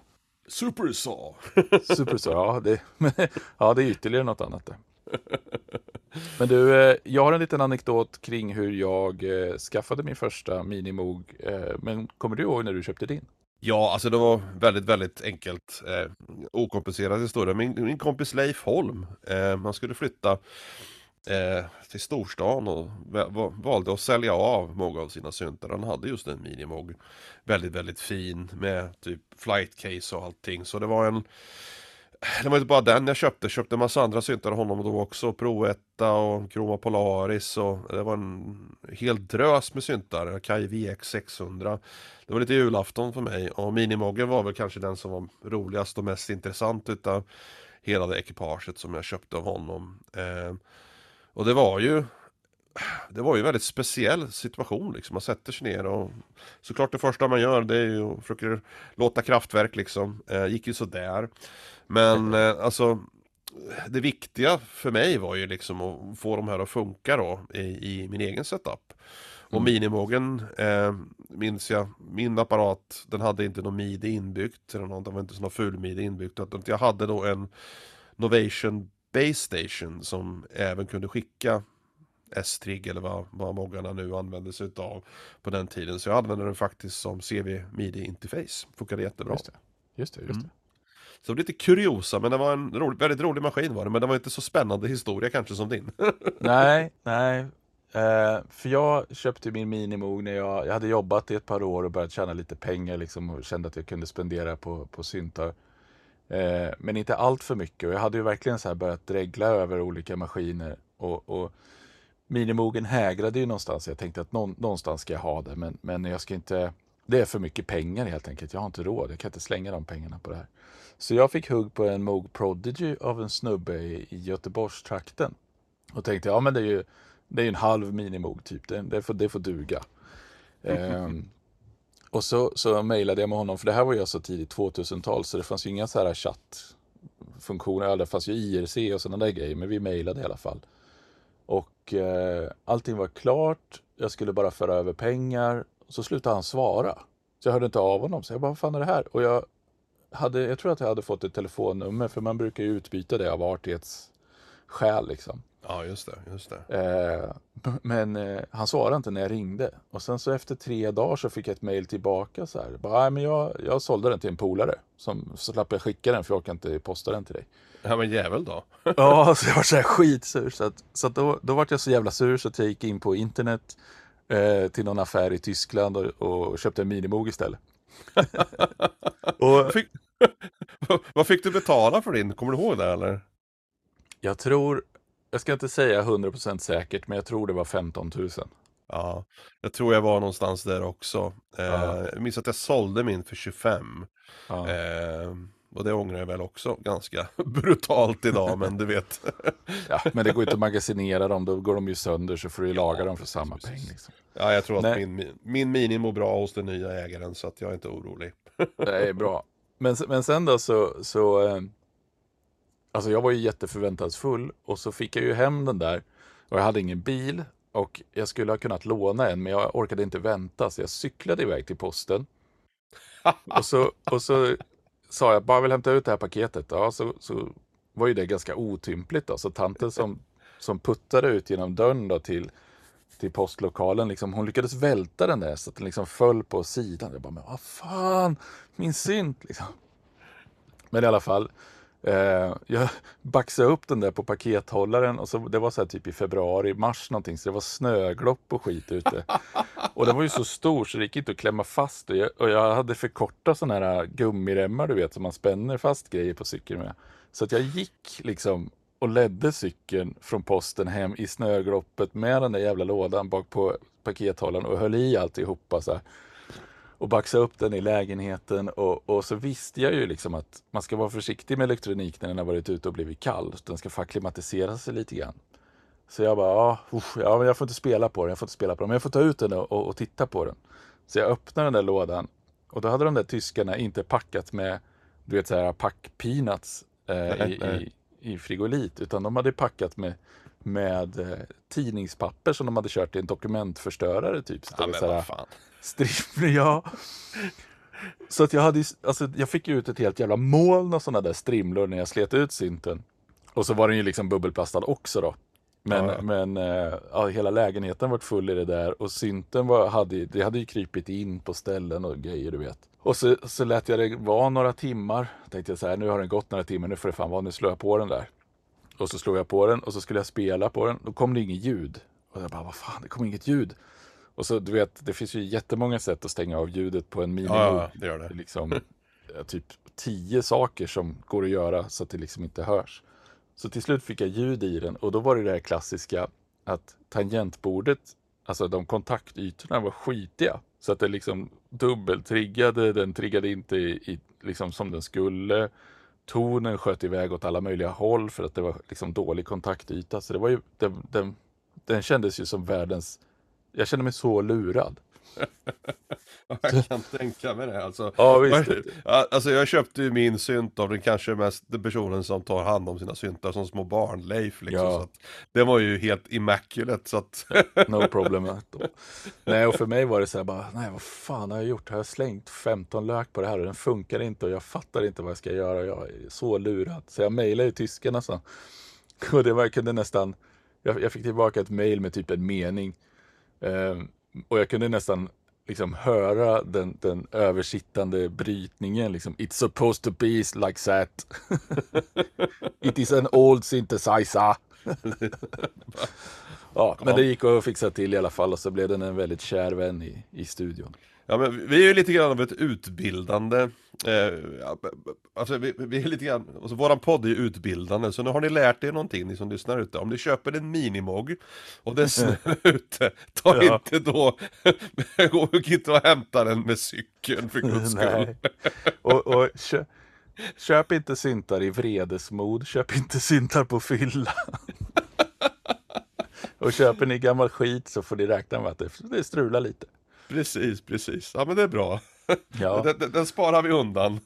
Supersaw! (laughs) Supersaw, ja det, (laughs) ja det är ytterligare något annat där. (laughs) Men du, eh, jag har en liten anekdot kring hur jag eh, skaffade min första Minimoog. Eh, men kommer du ihåg när du köpte din? Ja, alltså det var väldigt, väldigt enkelt. Eh, okomplicerad historia. Min, min kompis Leif Holm, eh, han skulle flytta eh, till storstan och valde att sälja av många av sina syntar. Han hade just en Minimog. Väldigt, väldigt fin med typ flight case och allting. Så det var en det var inte bara den jag köpte, jag köpte en massa andra syntar av honom då också. Pro 1 och Chroma Polaris och det var en hel drös med syntar. Kai VX 600. Det var lite julafton för mig och Minimoggen var väl kanske den som var roligast och mest intressant utav hela det ekipaget som jag köpte av honom. Eh, och det var ju det var ju en väldigt speciell situation liksom. Man sätter sig ner och såklart det första man gör det är ju att försöka låta kraftverk liksom. Eh, gick ju sådär. Men eh, alltså det viktiga för mig var ju liksom att få de här att funka då i, i min egen setup. Och mm. minimogen eh, minns jag, min apparat den hade inte någon midi inbyggt, eller något, det var inte någon ful midi inbyggt. Utan jag hade då en Novation Space Station som även kunde skicka S-trig eller vad, vad moggarna nu använde sig av på den tiden. Så jag använde den faktiskt som CV MIDI interface. Funkade jättebra. Just det, just det. Just Mm. det. Så det var lite kuriosa, men det var en rolig, väldigt rolig maskin var det. Men det var inte så spännande historia kanske som din. (laughs) Nej, nej. Eh, för jag köpte min Minimoog när jag, jag hade jobbat i ett par år och börjat tjäna lite pengar liksom och kände att jag kunde spendera på, på syntar. Eh, men inte allt för mycket och jag hade ju verkligen så här börjat dregla över olika maskiner och, och Minimogen hägrade ju någonstans. Jag tänkte att någon, någonstans ska jag ha det men, men jag ska inte det är för mycket pengar helt enkelt. Jag har inte råd. Jag kan inte slänga de pengarna på det här. Så jag fick hugg på en Moog Prodigy av en snubbe i, i Göteborgstrakten. Och tänkte, ja men det är ju det är en halv minimog typ. Det, det, får, det får duga. (laughs) Ehm, och så, så mejlade jag med honom, för det här var ju så tidigt 2000-tal så det fanns ju inga så här chattfunktioner. Det fanns ju IRC och sådana där grejer, men vi mejlade i alla fall. Och eh, allting var klart. Jag skulle bara föra över pengar. Så slutade han svara. Så jag hörde inte av honom. Så jag bara, vad fan är det här? Och jag, hade, jag tror att jag hade fått ett telefonnummer, för man brukar ju utbyta det av artighetsskäl liksom. Ja, just det, just det. Eh, men eh, han svarade inte när jag ringde. Och sen så efter tre dagar så fick jag ett mejl tillbaka så här. Bara, "Nej, men jag, jag sålde den till en polare. Som, så slapp jag skicka den för jag orkar inte posta den till dig. Ja, men jävel då. (laughs) Ja, så jag var så här skitsur. Så, att, så att då, då var jag så jävla sur så att jag gick in på internet eh, till någon affär i Tyskland och, och köpte en Minimoog istället. (laughs) och (laughs) Vad fick, vad fick du betala för din? Kommer du ihåg det eller? jag tror, jag ska inte säga 100% säkert, men jag tror det var 15 000. Ja, jag tror jag var någonstans där också. Eh, Ja. Jag minns att jag sålde min för 25. Ja. Eh, och det ångrar jag väl också ganska (laughs) brutalt idag, men du vet. Ja, men det går inte att (laughs) magasinera dem, då går de ju sönder så får du ju laga dem för samma precis. peng. Liksom. Ja, jag tror att Nej. min, min Mini mår bra hos den nya ägaren, så att jag är inte orolig. Det är bra. Men, men sen då så, så eh, alltså jag var ju jätteförväntansfull och så fick jag ju hem den där och jag hade ingen bil och jag skulle ha kunnat låna en men jag orkade inte vänta så jag cyklade iväg till posten. (laughs) Och så, och så sa jag bara vill hämta ut det här paketet. Ja, så, så var ju det ganska otympligt då. Så tanten som, som puttade ut genom dörren då till, till postlokalen, liksom, hon lyckades välta den där så att den liksom föll på sidan. Jag bara, men vad fan, min synt liksom. Men i alla fall, eh, jag (laughs) baxade upp den där på pakethållaren och så, det var så här typ i februari, mars någonting, så det var snöglopp och skit ute. Och den var ju så stor så det gick inte att klämma fast. Och jag, och jag hade för korta sådana här äh, gummiremmar du vet som man spänner fast grejer på cykeln med. Så att jag gick liksom och ledde cykeln från posten hem i snögloppet med den där jävla lådan bak på pakethållaren och höll i alltihopa så här. Och baxade upp den i lägenheten och, och så visste jag ju liksom att man ska vara försiktig med elektronik när den har varit ute och blivit kall. Den ska få acklimatisera sig lite grann. Så jag bara, usch, ja men jag får inte spela på den, jag får inte spela på den, men jag får ta ut den och, och, och titta på den. Så jag öppnade den där lådan och då hade de där tyskarna inte packat med, du vet så här pack peanuts eh, Nej, i, nej. i, i frigolit, utan de hade packat med, med eh, tidningspapper som de hade kört i en dokumentförstörare typ. Så Ja, men vad fan. Strimlor, ja. Så att jag hade, alltså jag fick ju ut ett helt jävla moln av sådana där strimlor när jag slet ut synten. Och så var den ju liksom bubbelplastad också då. Men, Ja, ja. men eh, ja, hela lägenheten var full i det där och synten var, hade, det hade ju krypit in på ställen och grejer du vet. Och så, så lät jag det vara några timmar. Tänkte jag så här, nu har den gått några timmar, nu får det fan vara, nu slår jag på den där. Och så slog jag på den och så skulle jag spela på den. Då kom det inget ljud. Och jag bara, vad fan, det kom inget ljud. Och så du vet, det finns ju jättemånga sätt att stänga av ljudet på en minimoog. Ja, det gör Det liksom ja, typ tio saker som går att göra så att det liksom inte hörs. Så till slut fick jag ljud i den och då var det det här klassiska att tangentbordet, alltså de kontaktytorna var skitiga. Så att det liksom dubbeltriggade, den triggade inte i, i, liksom som den skulle. Tonen sköt iväg åt alla möjliga håll för att det var liksom dålig kontaktyta. Så det var ju, den, den, den kändes ju som världens, jag kände mig så lurad. (laughs) Jag kan tänka mig det alltså. Ja, visst. Alltså jag köpte ju min synt av den kanske mest den personen som tar hand om sina syntar som små barn, Leif liksom. Ja. Så att, det var ju helt immaculate så att No (laughs) problem at all. Nej, och för mig var det så här bara, nej vad fan har jag gjort? Har jag slängt 15 lök på det här och den funkar inte och jag fattar inte vad jag ska göra. Jag är så lurad. Så jag mejlade ju tyskarna så. Och det var, jag kunde nästan, jag, jag fick tillbaka ett mail med typ en mening. Eh, och jag kunde nästan liksom höra den, den översittande brytningen. Liksom, It's supposed to be like that. (laughs) It is an old synthesizer. (laughs) ja, men det gick att fixa till i alla fall och så blev den en väldigt kär vän i, i studion. Ja, men vi är ju lite grann av ett utbildande, eh, alltså vi, vi, är lite grann, alltså våran podd är ju utbildande, så nu har ni lärt er någonting, ni som lyssnar ute. Om ni köper en minimog och det är snö ute, ta ja. inte då, (laughs) gå inte och hämta den med cykeln för guds (laughs) skull. och, och (laughs) kö, köp inte syntar i vredesmod, köp inte syntar på fylla. och köper ni gammal skit så får ni räkna med att det, det strular lite. Precis, precis. Ja men det är bra. (laughs) Ja. Den, den, den sparar vi undan.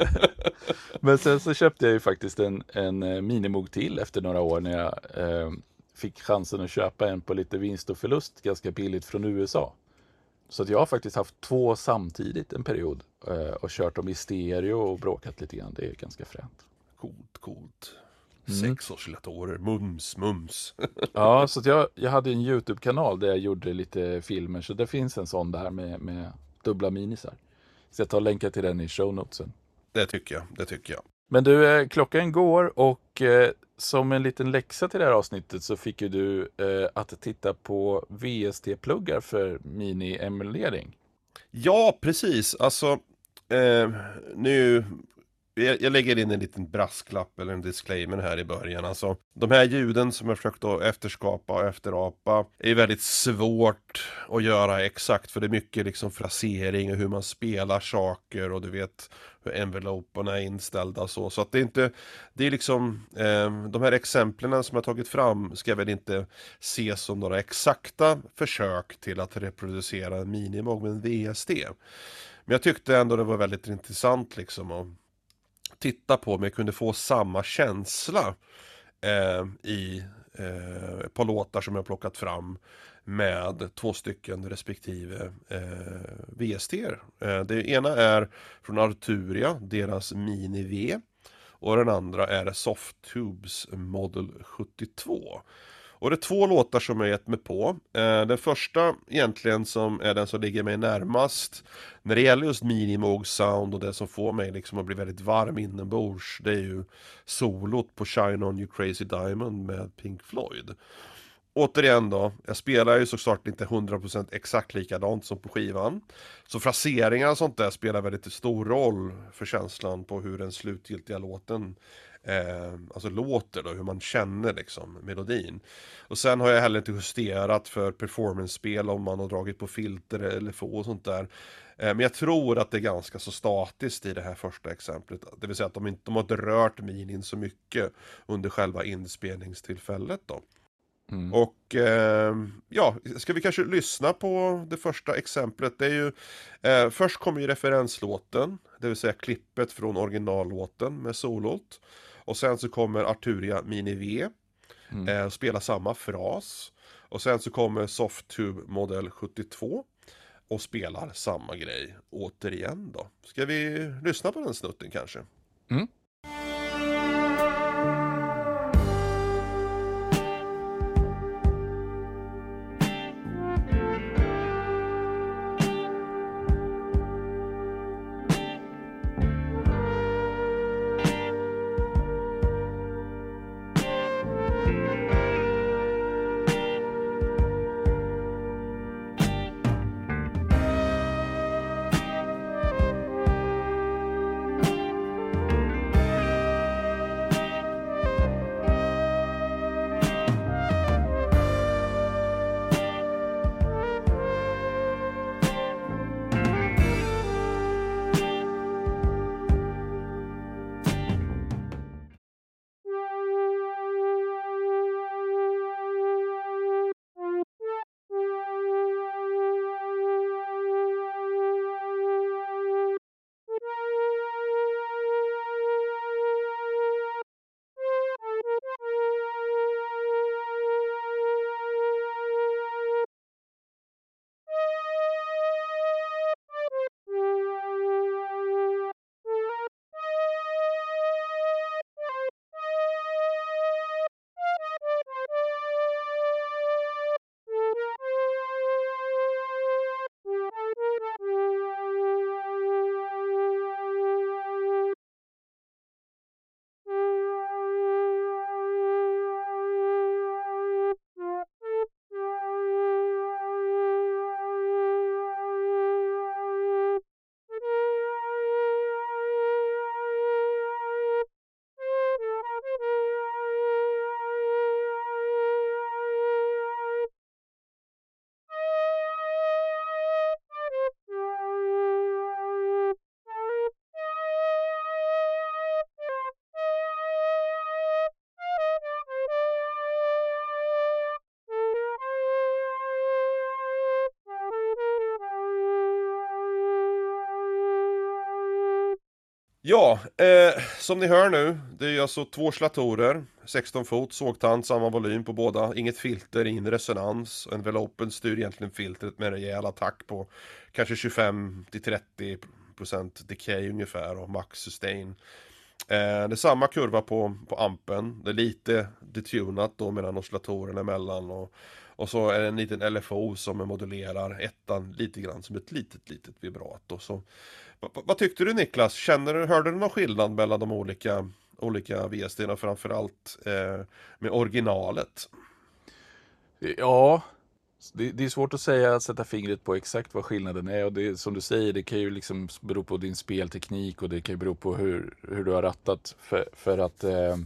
(laughs) men sen så köpte jag ju faktiskt en, en eh, minimog till efter några år när jag eh, fick chansen att köpa en på lite vinst och förlust ganska billigt från USA. Så att jag har faktiskt haft två samtidigt en period eh, och kört dem i stereo och bråkat lite grann. Det är ganska fränt. Coolt, coolt. Mm. Sex oscillatorer, mums, mums. (laughs) ja, så jag, jag hade en YouTube-kanal där jag gjorde lite filmer. Så det finns en sån där med, med dubbla minisar. Så jag tar länkar till den i show notesen. Det tycker jag, det tycker jag. Men du, eh, klockan går och eh, som en liten läxa till det här avsnittet så fick ju du eh, att titta på VST-pluggar för mini-emulering. Ja, precis. Alltså, eh, nu jag, jag, lägger in en liten brasklapp eller en disclaimer här i början. Alltså, de här ljuden som jag försökt att efterskapa och efterapa är väldigt svårt att göra exakt för det är mycket liksom frasering och hur man spelar saker och du vet hur enveloperna är inställda och så. Så att det är inte, det är liksom, eh, de här exemplen som jag tagit fram ska väl inte ses som några exakta försök till att reproducera en minimog med en VSD. Men jag tyckte ändå det var väldigt intressant liksom att titta på om jag kunde få samma känsla eh, i eh, ett par låtar som jag plockat fram med två stycken respektive eh, VST. Eh, det ena är från Arturia, deras Mini V. Och den andra är Softtubes Model 72. Och det är två låtar som jag gett mig på. Eh, den första egentligen som är den som ligger mig närmast när det gäller just minimog sound och det som får mig liksom att bli väldigt varm inombords. Det är ju solot på Shine On You Crazy Diamond med Pink Floyd. Återigen då, jag spelar ju såklart inte 100% exakt likadant som på skivan. Så fraseringar och sånt där spelar väldigt stor roll för känslan på hur den slutgiltiga låten eh, alltså låter då, hur man känner liksom melodin. Och sen har jag heller inte justerat för performance-spel om man har dragit på filter eller få och sånt där. Eh, men jag tror att det är ganska så statiskt i det här första exemplet. Det vill säga att de inte de har inte rört minin så mycket under själva inspelningstillfället då. Mm. Och eh, ja, ska vi kanske lyssna på det första exemplet. Det är ju eh, Först kommer ju referenslåten, det vill säga klippet från originallåten med solot. Och sen så kommer Arturia Mini V. Mm. Eh, spela samma fras. Och sen så kommer Softtube modell 72. Och spelar samma grej återigen då. Ska vi lyssna på den snutten kanske? Mm. Ja, eh, som ni hör nu, det är alltså två oscillatorer, 16 fot, sågtand, samma volym på båda, inget filter, ingen resonans. Envelopen styr egentligen filtret med en rejäl attack på kanske 25-30% decay ungefär och max sustain. Eh, det är samma kurva på, på ampen, det är lite detunat då mellan oscillatorerna emellan och, och så är det en liten LFO som modulerar ettan lite grann som ett litet, litet vibrato. Så vad tyckte du Niklas? Känner du, hörde du någon skillnad mellan de olika, olika VSD framförallt eh, med originalet? Ja, det, det, är svårt att säga, att sätta fingret på exakt vad skillnaden är. Och det, som du säger, det kan ju liksom bero på din spelteknik och det kan ju bero på hur, hur du har rattat. För, för att eh,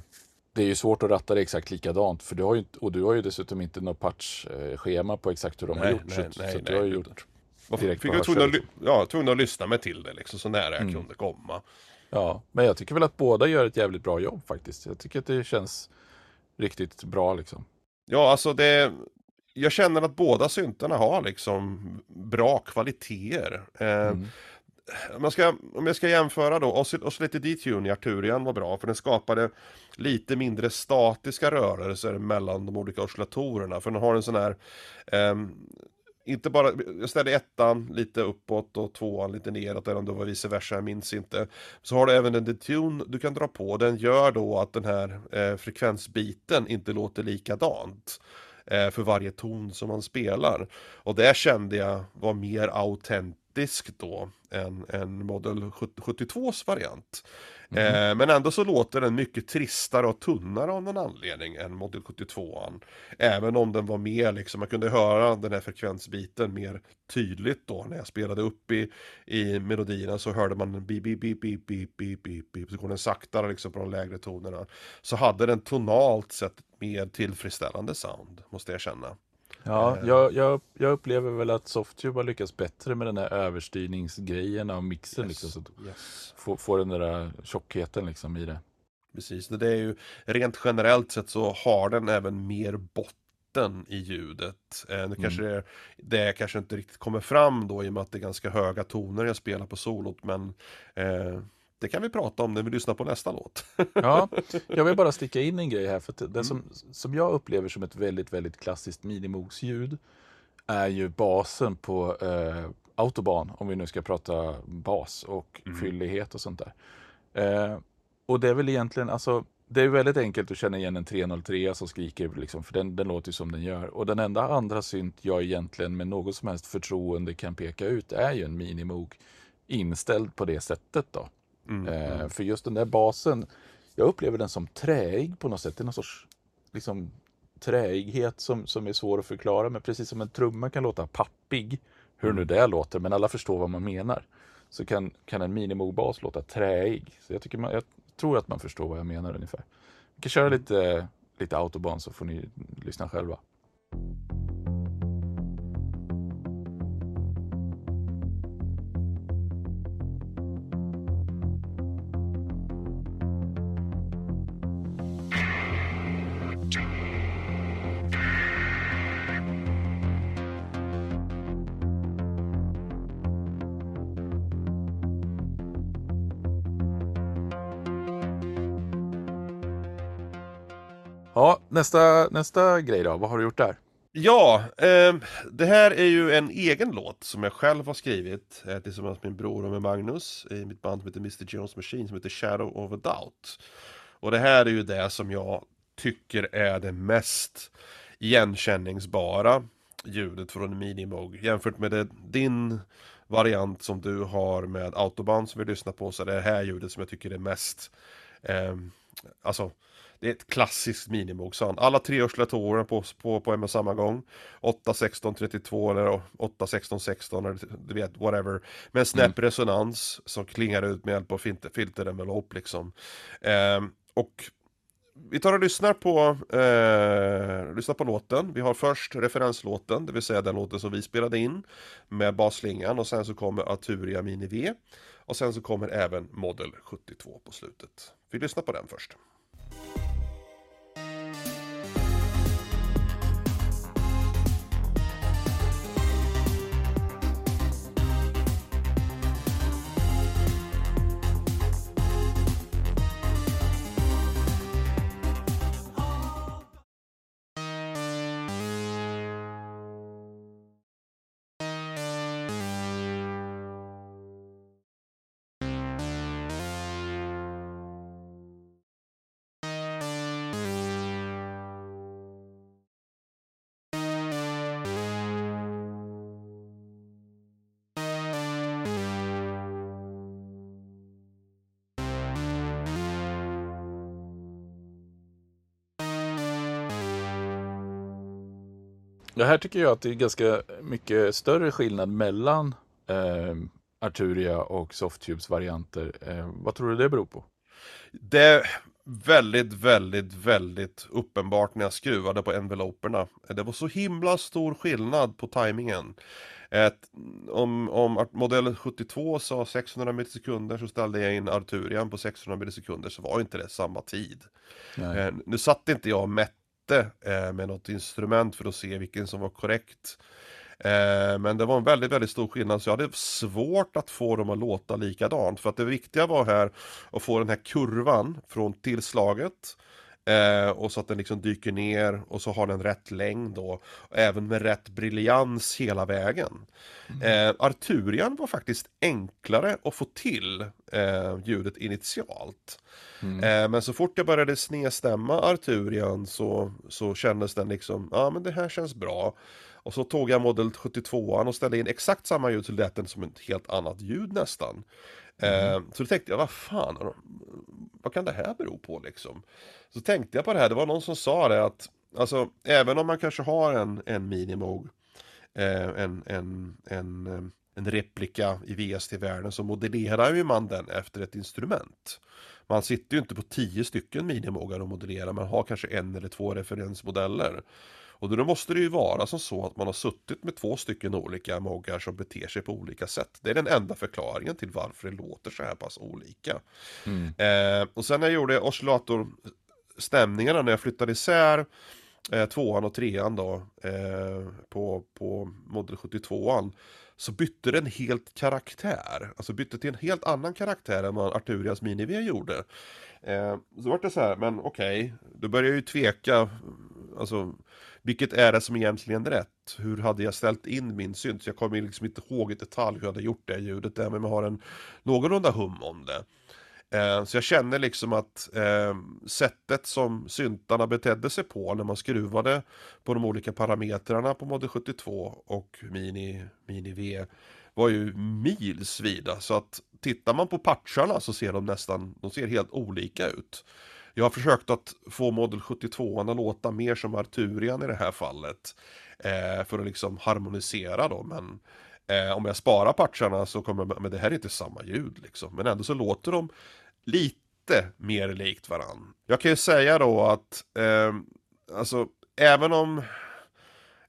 det är ju svårt att ratta det exakt likadant. För du har ju, och du har ju dessutom inte något patchschema på exakt hur de nej, har gjort. Nej, så, nej, så du har ju gjort direkt fick jag tvungen att, ja, tvungen att lyssna mig till det liksom, så nära jag mm. kunde komma. Ja, men jag tycker väl att båda gör ett jävligt bra jobb faktiskt. Jag tycker att det känns riktigt bra liksom. Ja, alltså det... Jag känner att båda syntarna har liksom bra kvaliteter. Eh, mm om, jag ska, om jag ska jämföra då, Oscillator Detune i Arturian var bra för den skapade lite mindre statiska rörelser mellan de olika oscillatorerna. För den har en sån här um, inte bara, jag ställde ettan lite uppåt och tvåan lite neråt, eller om det var vice versa, jag minns inte. Så har du även en detune du kan dra på, den gör då att den här eh, frekvensbiten inte låter likadant eh, för varje ton som man spelar. Och det kände jag var mer autentiskt då än, än Model 72s variant. Mm. Eh, men ändå så låter den mycket tristare och tunnare av någon anledning än Model 72an. Även om den var mer liksom, man kunde höra den här frekvensbiten mer tydligt då när jag spelade upp i, i melodierna så hörde man en beep, beep, beep, beep, beep, beep, beep, beep, så går den saktare liksom på de lägre tonerna. Så hade den tonalt sett mer tillfredsställande sound, måste jag känna. Ja, eh. jag, jag, jag upplever väl att Softube har lyckats bättre med den här överstyrningsgrejen av mixen. Yes. Liksom, så att yes. få, få den där tjockheten liksom i det. Precis, det är ju rent generellt sett så har den även mer botten i ljudet. Eh, det kanske mm. är, det kanske inte riktigt kommer fram då i och med att det är ganska höga toner jag spelar på solot men eh, det kan vi prata om när vi lyssnar på nästa låt. (laughs) ja, jag vill bara sticka in en grej här. För det mm. som, som jag upplever som ett väldigt, väldigt klassiskt minimogsljud är ju basen på eh, Autobahn, om vi nu ska prata bas och mm. fyllighet och sånt där. Eh, och det är väl egentligen, alltså det är väldigt enkelt att känna igen en 303 som skriker, liksom, för den, den låter som den gör. Och den enda andra synt jag egentligen med något som helst förtroende kan peka ut är ju en minimog inställd på det sättet. då. Mm, eh, mm. För just den där basen, jag upplever den som träig på något sätt. Det är någon sorts liksom, träighet som, som är svår att förklara. Men precis som en trumma kan låta pappig, hur mm. nu det låter, men alla förstår vad man menar. Så kan, kan en minimogbas låta träig. Så jag, tycker man, jag tror att man förstår vad jag menar ungefär. Vi kan köra lite, lite autobahn så får ni lyssna själva. Nästa, nästa grej då. Vad har du gjort där? Ja, eh, det här är ju en egen låt som jag själv har skrivit eh, tillsammans med min bror och med Magnus i mitt band som heter Mr Jones Machine som heter Shadow of a Doubt. Och det här är ju det som jag tycker är det mest igenkänningsbara ljudet från Minimog jämfört med det, din variant som du har med Autobahn som vi lyssnar på så är det här ljudet som jag tycker är mest eh, alltså det är ett klassiskt minimog-sound. Alla tre oscillatorerna på, på, på en och samma gång. 8, 16, 32 eller 8, 16, 16 eller du vet, whatever. Med en snäpp mm. resonans som klingar ut med hjälp av filter, filterenvelop liksom. Eh, och vi tar och lyssnar på, eh, lyssnar på låten. Vi har först referenslåten, det vill säga den låten som vi spelade in med basslingan och sen så kommer Arturia Mini V. Och sen så kommer även Model 72 på slutet. Vi lyssnar på den först. Ja, här tycker jag att det är ganska mycket större skillnad mellan eh, Arturia och Softtubes varianter. Eh, vad tror du det beror på? Det är väldigt, väldigt, väldigt uppenbart när jag skruvade på enveloperna. Det var så himla stor skillnad på tajmingen. Ett, om, om modell 72 sa 600 millisekunder så ställde jag in Arturian på 600 millisekunder så var inte det samma tid. Eh, nu satt inte jag och mätte eh, med något instrument för att se vilken som var korrekt. Eh, men det var en väldigt, väldigt stor skillnad så jag hade svårt att få dem att låta likadant. För att det viktiga var här att få den här kurvan från tillslaget Eh, och så att den liksom dyker ner och så har den rätt längd då. Även med rätt briljans hela vägen. Mm. Eh, Arturian var faktiskt enklare att få till eh, ljudet initialt. Mm. Eh, men så fort jag började snedstämma Arturian så, så kändes den liksom, ja men det här känns bra. Och så tog jag modell 72 och ställde in exakt samma ljud så lät den som ett helt annat ljud nästan. Mm. Eh, så då tänkte jag, vad fan, vad kan det här bero på liksom? Så tänkte jag på det här, det var någon som sa det att Alltså även om man kanske har en, en minimog, eh, en, en, en, en replika i VST-världen så modellerar ju man den efter ett instrument. Man sitter ju inte på tio stycken minimogar och modellerar, man har kanske en eller två referensmodeller. Och då måste det ju vara som så att man har suttit med två stycken olika moggar som beter sig på olika sätt. Det är den enda förklaringen till varför det låter så här pass olika. Mm. Eh, och sen när jag gjorde oscillatorstämningarna när jag flyttade isär eh, tvåan och trean då eh, på, på Model 72an så bytte den helt karaktär. Alltså bytte till en helt annan karaktär än vad Arturias Mini-V gjorde. Eh, så var det så här, men okej, okay, då började jag ju tveka. Alltså, vilket är det som egentligen är rätt? Hur hade jag ställt in min synt? Så jag kommer liksom inte ihåg i detalj hur jag hade gjort det ljudet där, men jag har en någorlunda hum om det. Eh, så jag känner liksom att eh, sättet som syntarna betedde sig på när man skruvade på de olika parametrarna på Model 72 och Mini, Mini V var ju milsvida. Så att tittar man på patcharna så ser de nästan, de ser helt olika ut. Jag har försökt att få Model 72 att låta mer som Arturian i det här fallet. Eh, för att liksom harmonisera då, men eh, om jag sparar patcharna så kommer men det här är inte samma ljud liksom. Men ändå så låter de lite mer likt varann. Jag kan ju säga då att, eh, alltså även om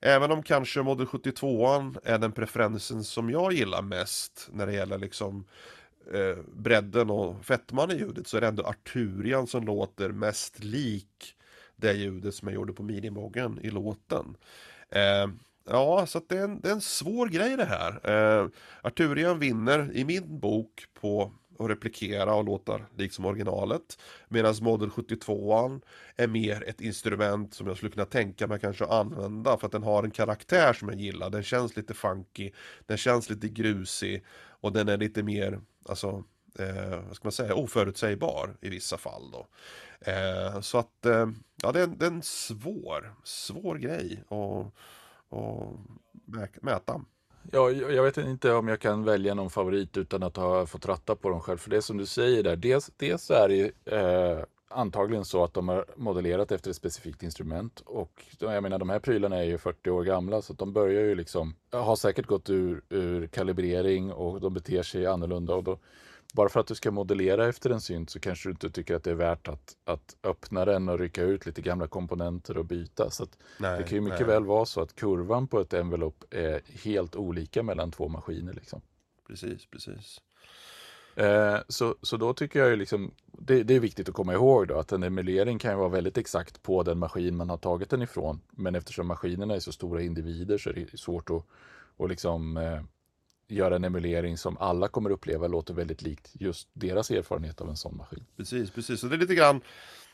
Även om kanske Model 72an är den preferensen som jag gillar mest när det gäller liksom eh, bredden och fettman i ljudet så är det ändå Arturian som låter mest lik det ljudet som jag gjorde på minimoggen i låten. Eh, ja, så det är, en, det är en svår grej det här. Eh, Arturian vinner i min bok på att replikera och låta liksom originalet. Medan Model 72an är mer ett instrument som jag skulle kunna tänka mig kanske använda för att den har en karaktär som jag gillar. Den känns lite funky, den känns lite grusig och den är lite mer, alltså, eh, vad ska man säga, oförutsägbar i vissa fall då. Eh, så att, eh, ja det är, det är en svår, svår grej Och och mäta. Ja, jag vet inte om jag kan välja någon favorit utan att ha fått ratta på dem själv. För det som du säger där, dels, dels är det eh, antagligen så att de har modellerat efter ett specifikt instrument. Och jag menar, de här prylarna är ju 40 år gamla så de börjar ju liksom, har säkert gått ur, ur kalibrering och de beter sig annorlunda. Och då, bara för att du ska modellera efter en synt så kanske du inte tycker att det är värt att, att öppna den och rycka ut lite gamla komponenter och byta. Så nej, det kan ju mycket nej. väl vara så att kurvan på ett envelop är helt olika mellan två maskiner. Liksom. Precis, precis. Eh, så, så då tycker jag ju liksom, det, det, är viktigt att komma ihåg då att en emulering kan ju vara väldigt exakt på den maskin man har tagit den ifrån. Men eftersom maskinerna är så stora individer så är det svårt att, att liksom, eh, göra en emulering som alla kommer uppleva låter väldigt likt just deras erfarenhet av en sån maskin. Precis, precis. Och det är lite grann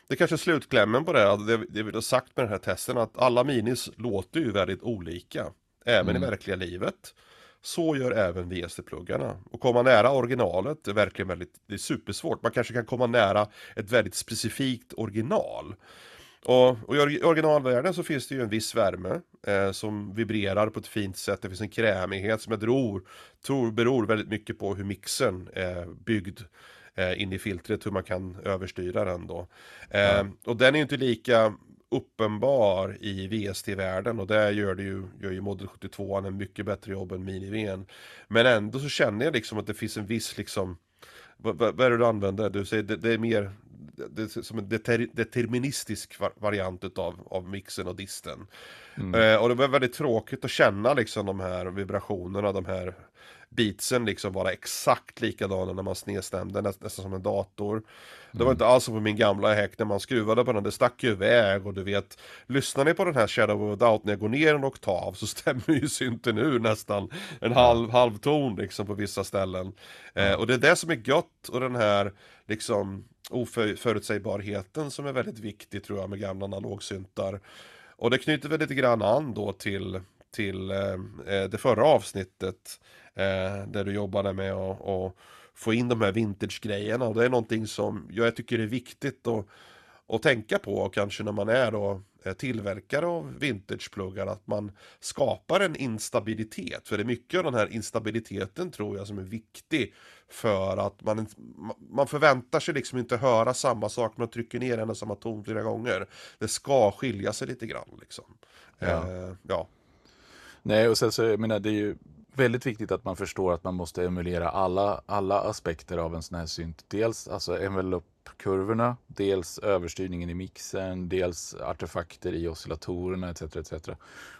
det är kanske slutklämmen på det, det, det vi har sagt med den här testen, att alla minis låter ju väldigt olika, även mm. i verkliga livet. Så gör även VST-pluggarna. Och komma nära originalet är verkligen väldigt, det är supersvårt. Man kanske kan komma nära ett väldigt specifikt original. Och, och i originalvärlden så finns det ju en viss värme eh, som vibrerar på ett fint sätt. Det finns en krämighet som jag tror, tror beror väldigt mycket på hur mixern är byggd eh, in i filtret, hur man kan överstyra den då. Eh, mm. Och den är ju inte lika uppenbar i VST-världen och där gör, det ju, gör ju Model 72 en mycket bättre jobb än Mini-Vn. Men ändå så känner jag liksom att det finns en viss liksom vad, vad är det du använder? Du säger det, det är mer det är som en deter, deterministisk variant utav, av mixen och disten. Mm. Eh, och det var väldigt tråkigt att känna liksom de här vibrationerna, de här beatsen liksom vara exakt likadana när man snedstämde, nästan som en dator. Mm. Det var mm. inte alls som på min gamla häck när man skruvade på den, det stack ju iväg och du vet Lyssnar ni på den här Shadow of Doubt när jag går ner en oktav så (laughs) stämmer ju synten ur nästan en halv, halv ton liksom på vissa ställen. Mm. Eh, och det är det som är gött och den här liksom oförutsägbarheten som är väldigt viktig tror jag med gamla analogsyntar. Och det knyter väl lite grann an då till, till eh, eh det förra avsnittet eh, där du jobbade med att få in de här vintage-grejerna och det är någonting som jag tycker är viktigt att, att tänka på kanske när man är då eh, tillverkare av vintagepluggar att man skapar en instabilitet. För det är mycket av den här instabiliteten tror jag som är viktig för att man, man förväntar sig liksom inte höra samma sak, man trycker ner en och samma ton flera gånger. Det ska skilja sig lite grann liksom. Ja. Eh, ja. Nej, och sen så, jag menar, det är ju väldigt viktigt att man förstår att man måste emulera alla, alla aspekter av en sån här synt. Dels alltså envelope-kurvorna, dels överstyrningen i mixen, dels artefakter i oscillatorerna etc. etc.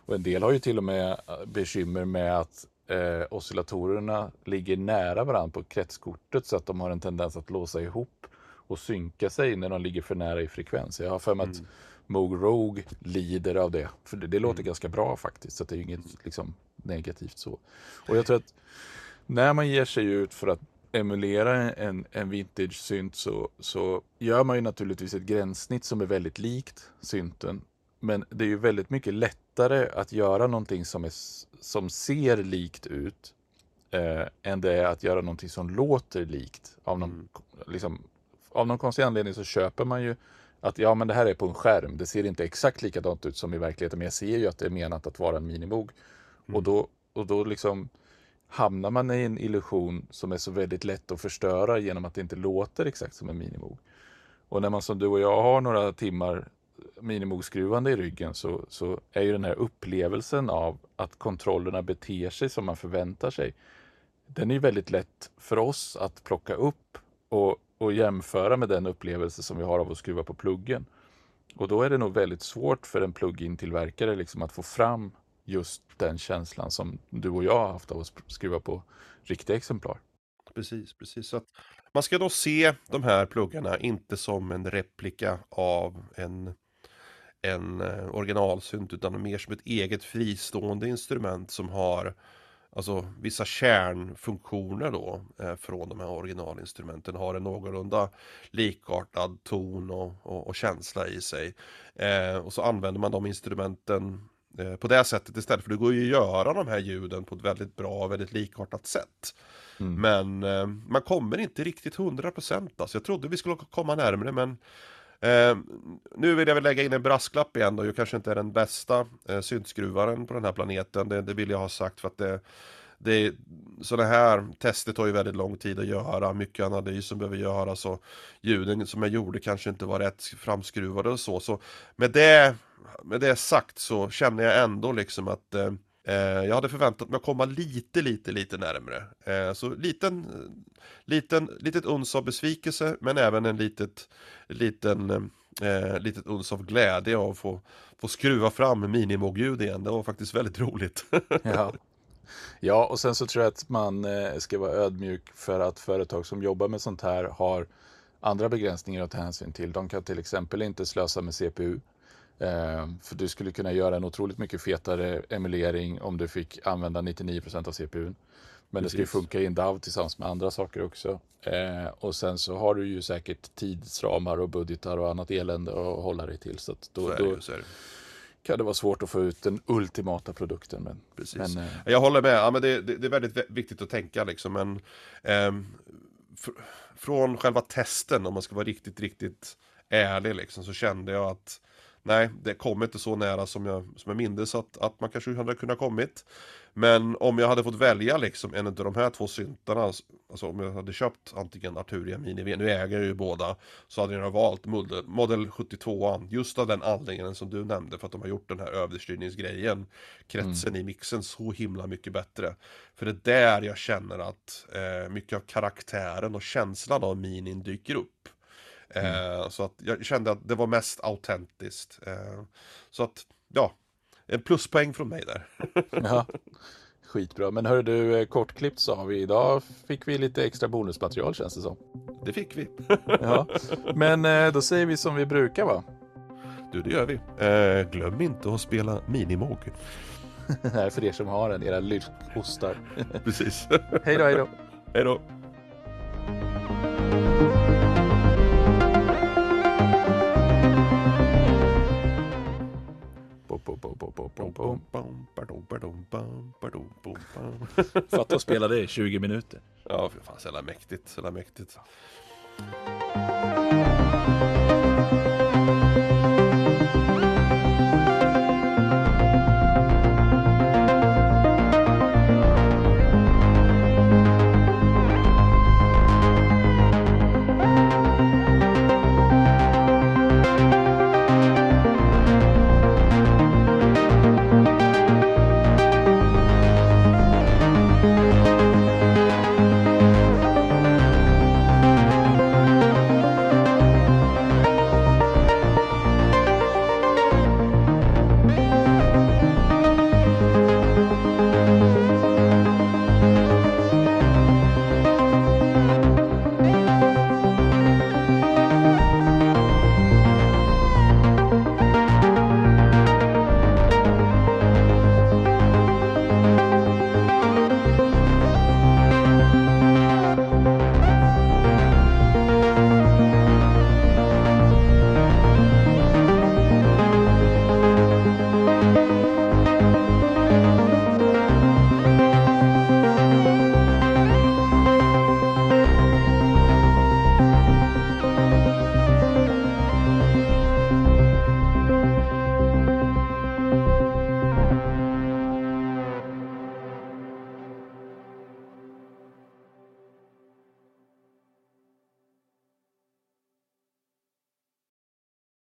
Och en del har ju till och med eh, bekymmer med att eh, oscillatorerna ligger nära varandra på kretskortet så att de har en tendens att låsa ihop och synka sig när de ligger för nära i frekvens. Jag har för mig mm. att Moog Rogue lider av det. För det, det låter mm. ganska bra faktiskt, så det är ju inget liksom, negativt så. Och jag tror att när man ger sig ut för att emulera en, en vintage-synt så, så gör man ju naturligtvis ett gränssnitt som är väldigt likt synten. Men det är ju väldigt mycket lättare att göra någonting som, är, som ser likt ut eh, än det är att göra någonting som låter likt. Av någon, mm. liksom, av någon konstig anledning så köper man ju att ja, men det här är på en skärm. Det ser inte exakt likadant ut som i verkligheten, men jag ser ju att det är menat att vara en minimog. Mm. Och då, och då liksom hamnar man i en illusion som är så väldigt lätt att förstöra genom att det inte låter exakt som en minimog. Och när man som du och jag har några timmar minimogskruvande i ryggen så, så är ju den här upplevelsen av att kontrollerna beter sig som man förväntar sig. Den är ju väldigt lätt för oss att plocka upp och och jämföra med den upplevelse som vi har av att skruva på pluggen. Och då är det nog väldigt svårt för en plug-in-tillverkare liksom att få fram just den känslan som du och jag har haft av att skruva på riktiga exemplar. Precis, precis. Så man ska då se de här pluggarna inte som en replika av en, en eh, originalsynt utan mer som ett eget fristående instrument som har alltså vissa kärnfunktioner då eh, från de här originalinstrumenten har en någorlunda likartad ton och, och, och känsla i sig. Eh, och så använder man de instrumenten eh, på det sättet istället, för det går ju att göra de här ljuden på ett väldigt bra, väldigt likartat sätt. Mm. Men eh, man kommer inte riktigt 100% alltså. Jag trodde vi skulle komma närmare men Eh, nu vill jag väl lägga in en brasklapp igen då, jag kanske inte är den bästa eh, syntskruvaren på den här planeten, det, det vill jag ha sagt för att det, det, sådana här tester tar ju väldigt lång tid att göra, mycket analys som behöver göras och ljuden som jag gjorde kanske inte var rätt framskruvade och så. Så med det, med det sagt så känner jag ändå liksom att eh, Eh, jag hade förväntat mig att komma lite, lite, lite närmre. Eh, så liten, liten, litet uns av besvikelse, men även en litet, liten, eh, litet uns av glädje av att få, få skruva fram minimogljud igen. Det var faktiskt väldigt roligt. (laughs) ja. ja, och sen så tror jag att man eh, ska vara ödmjuk för att företag som jobbar med sånt här har andra begränsningar att ta hänsyn till. De kan till exempel inte slösa med CPU. Eh, för du skulle kunna göra en otroligt mycket fetare emulering om du fick använda 99% av CPUn. Men Precis. det ska ju funka i en DAV tillsammans med andra saker också. Eh, och sen så har du ju säkert tidsramar och budgetar och annat elände att hålla dig till. Så då, så då det, kan det vara svårt att få ut den ultimata produkten. Men, Precis. Men, eh, jag håller med, ja, men det, det, det, är väldigt viktigt att tänka liksom. Men, eh, från själva testen, om man ska vara riktigt, riktigt ärlig liksom, så kände jag att nej, det kom inte så nära som jag, som jag mindes att, att man kanske hade kunnat kommit. Men om jag hade fått välja liksom en av de här två syntarna, alltså om jag hade köpt antingen Arturia Mini nu äger jag ju båda, så hade jag valt Model, Model 72 just av den anledningen som du nämnde, för att de har gjort den här överstyrningsgrejen, kretsen mm. i mixen så himla mycket bättre. För det är där jag känner att eh, mycket av karaktären och känslan av Minin dyker upp. Mm. Eh, så att jag kände att det var mest autentiskt. Eh, så att, ja, en pluspoäng från mig där. (laughs) ja, skitbra. Men hör du, eh, kortklippt sa vi. Idag fick vi lite extra bonusmaterial känns det som. Det fick vi. (laughs) ja. Men då säger vi som vi brukar va? Du, det gör vi. Eh, glöm inte att spela Minimog. (laughs) Nej, för er som har den, era lyckostar. Precis. hej då, hej då. Hej då. Fatta att spela det i 20 minuter. Ja, för fan så jävla mäktigt, så jävla mäktigt.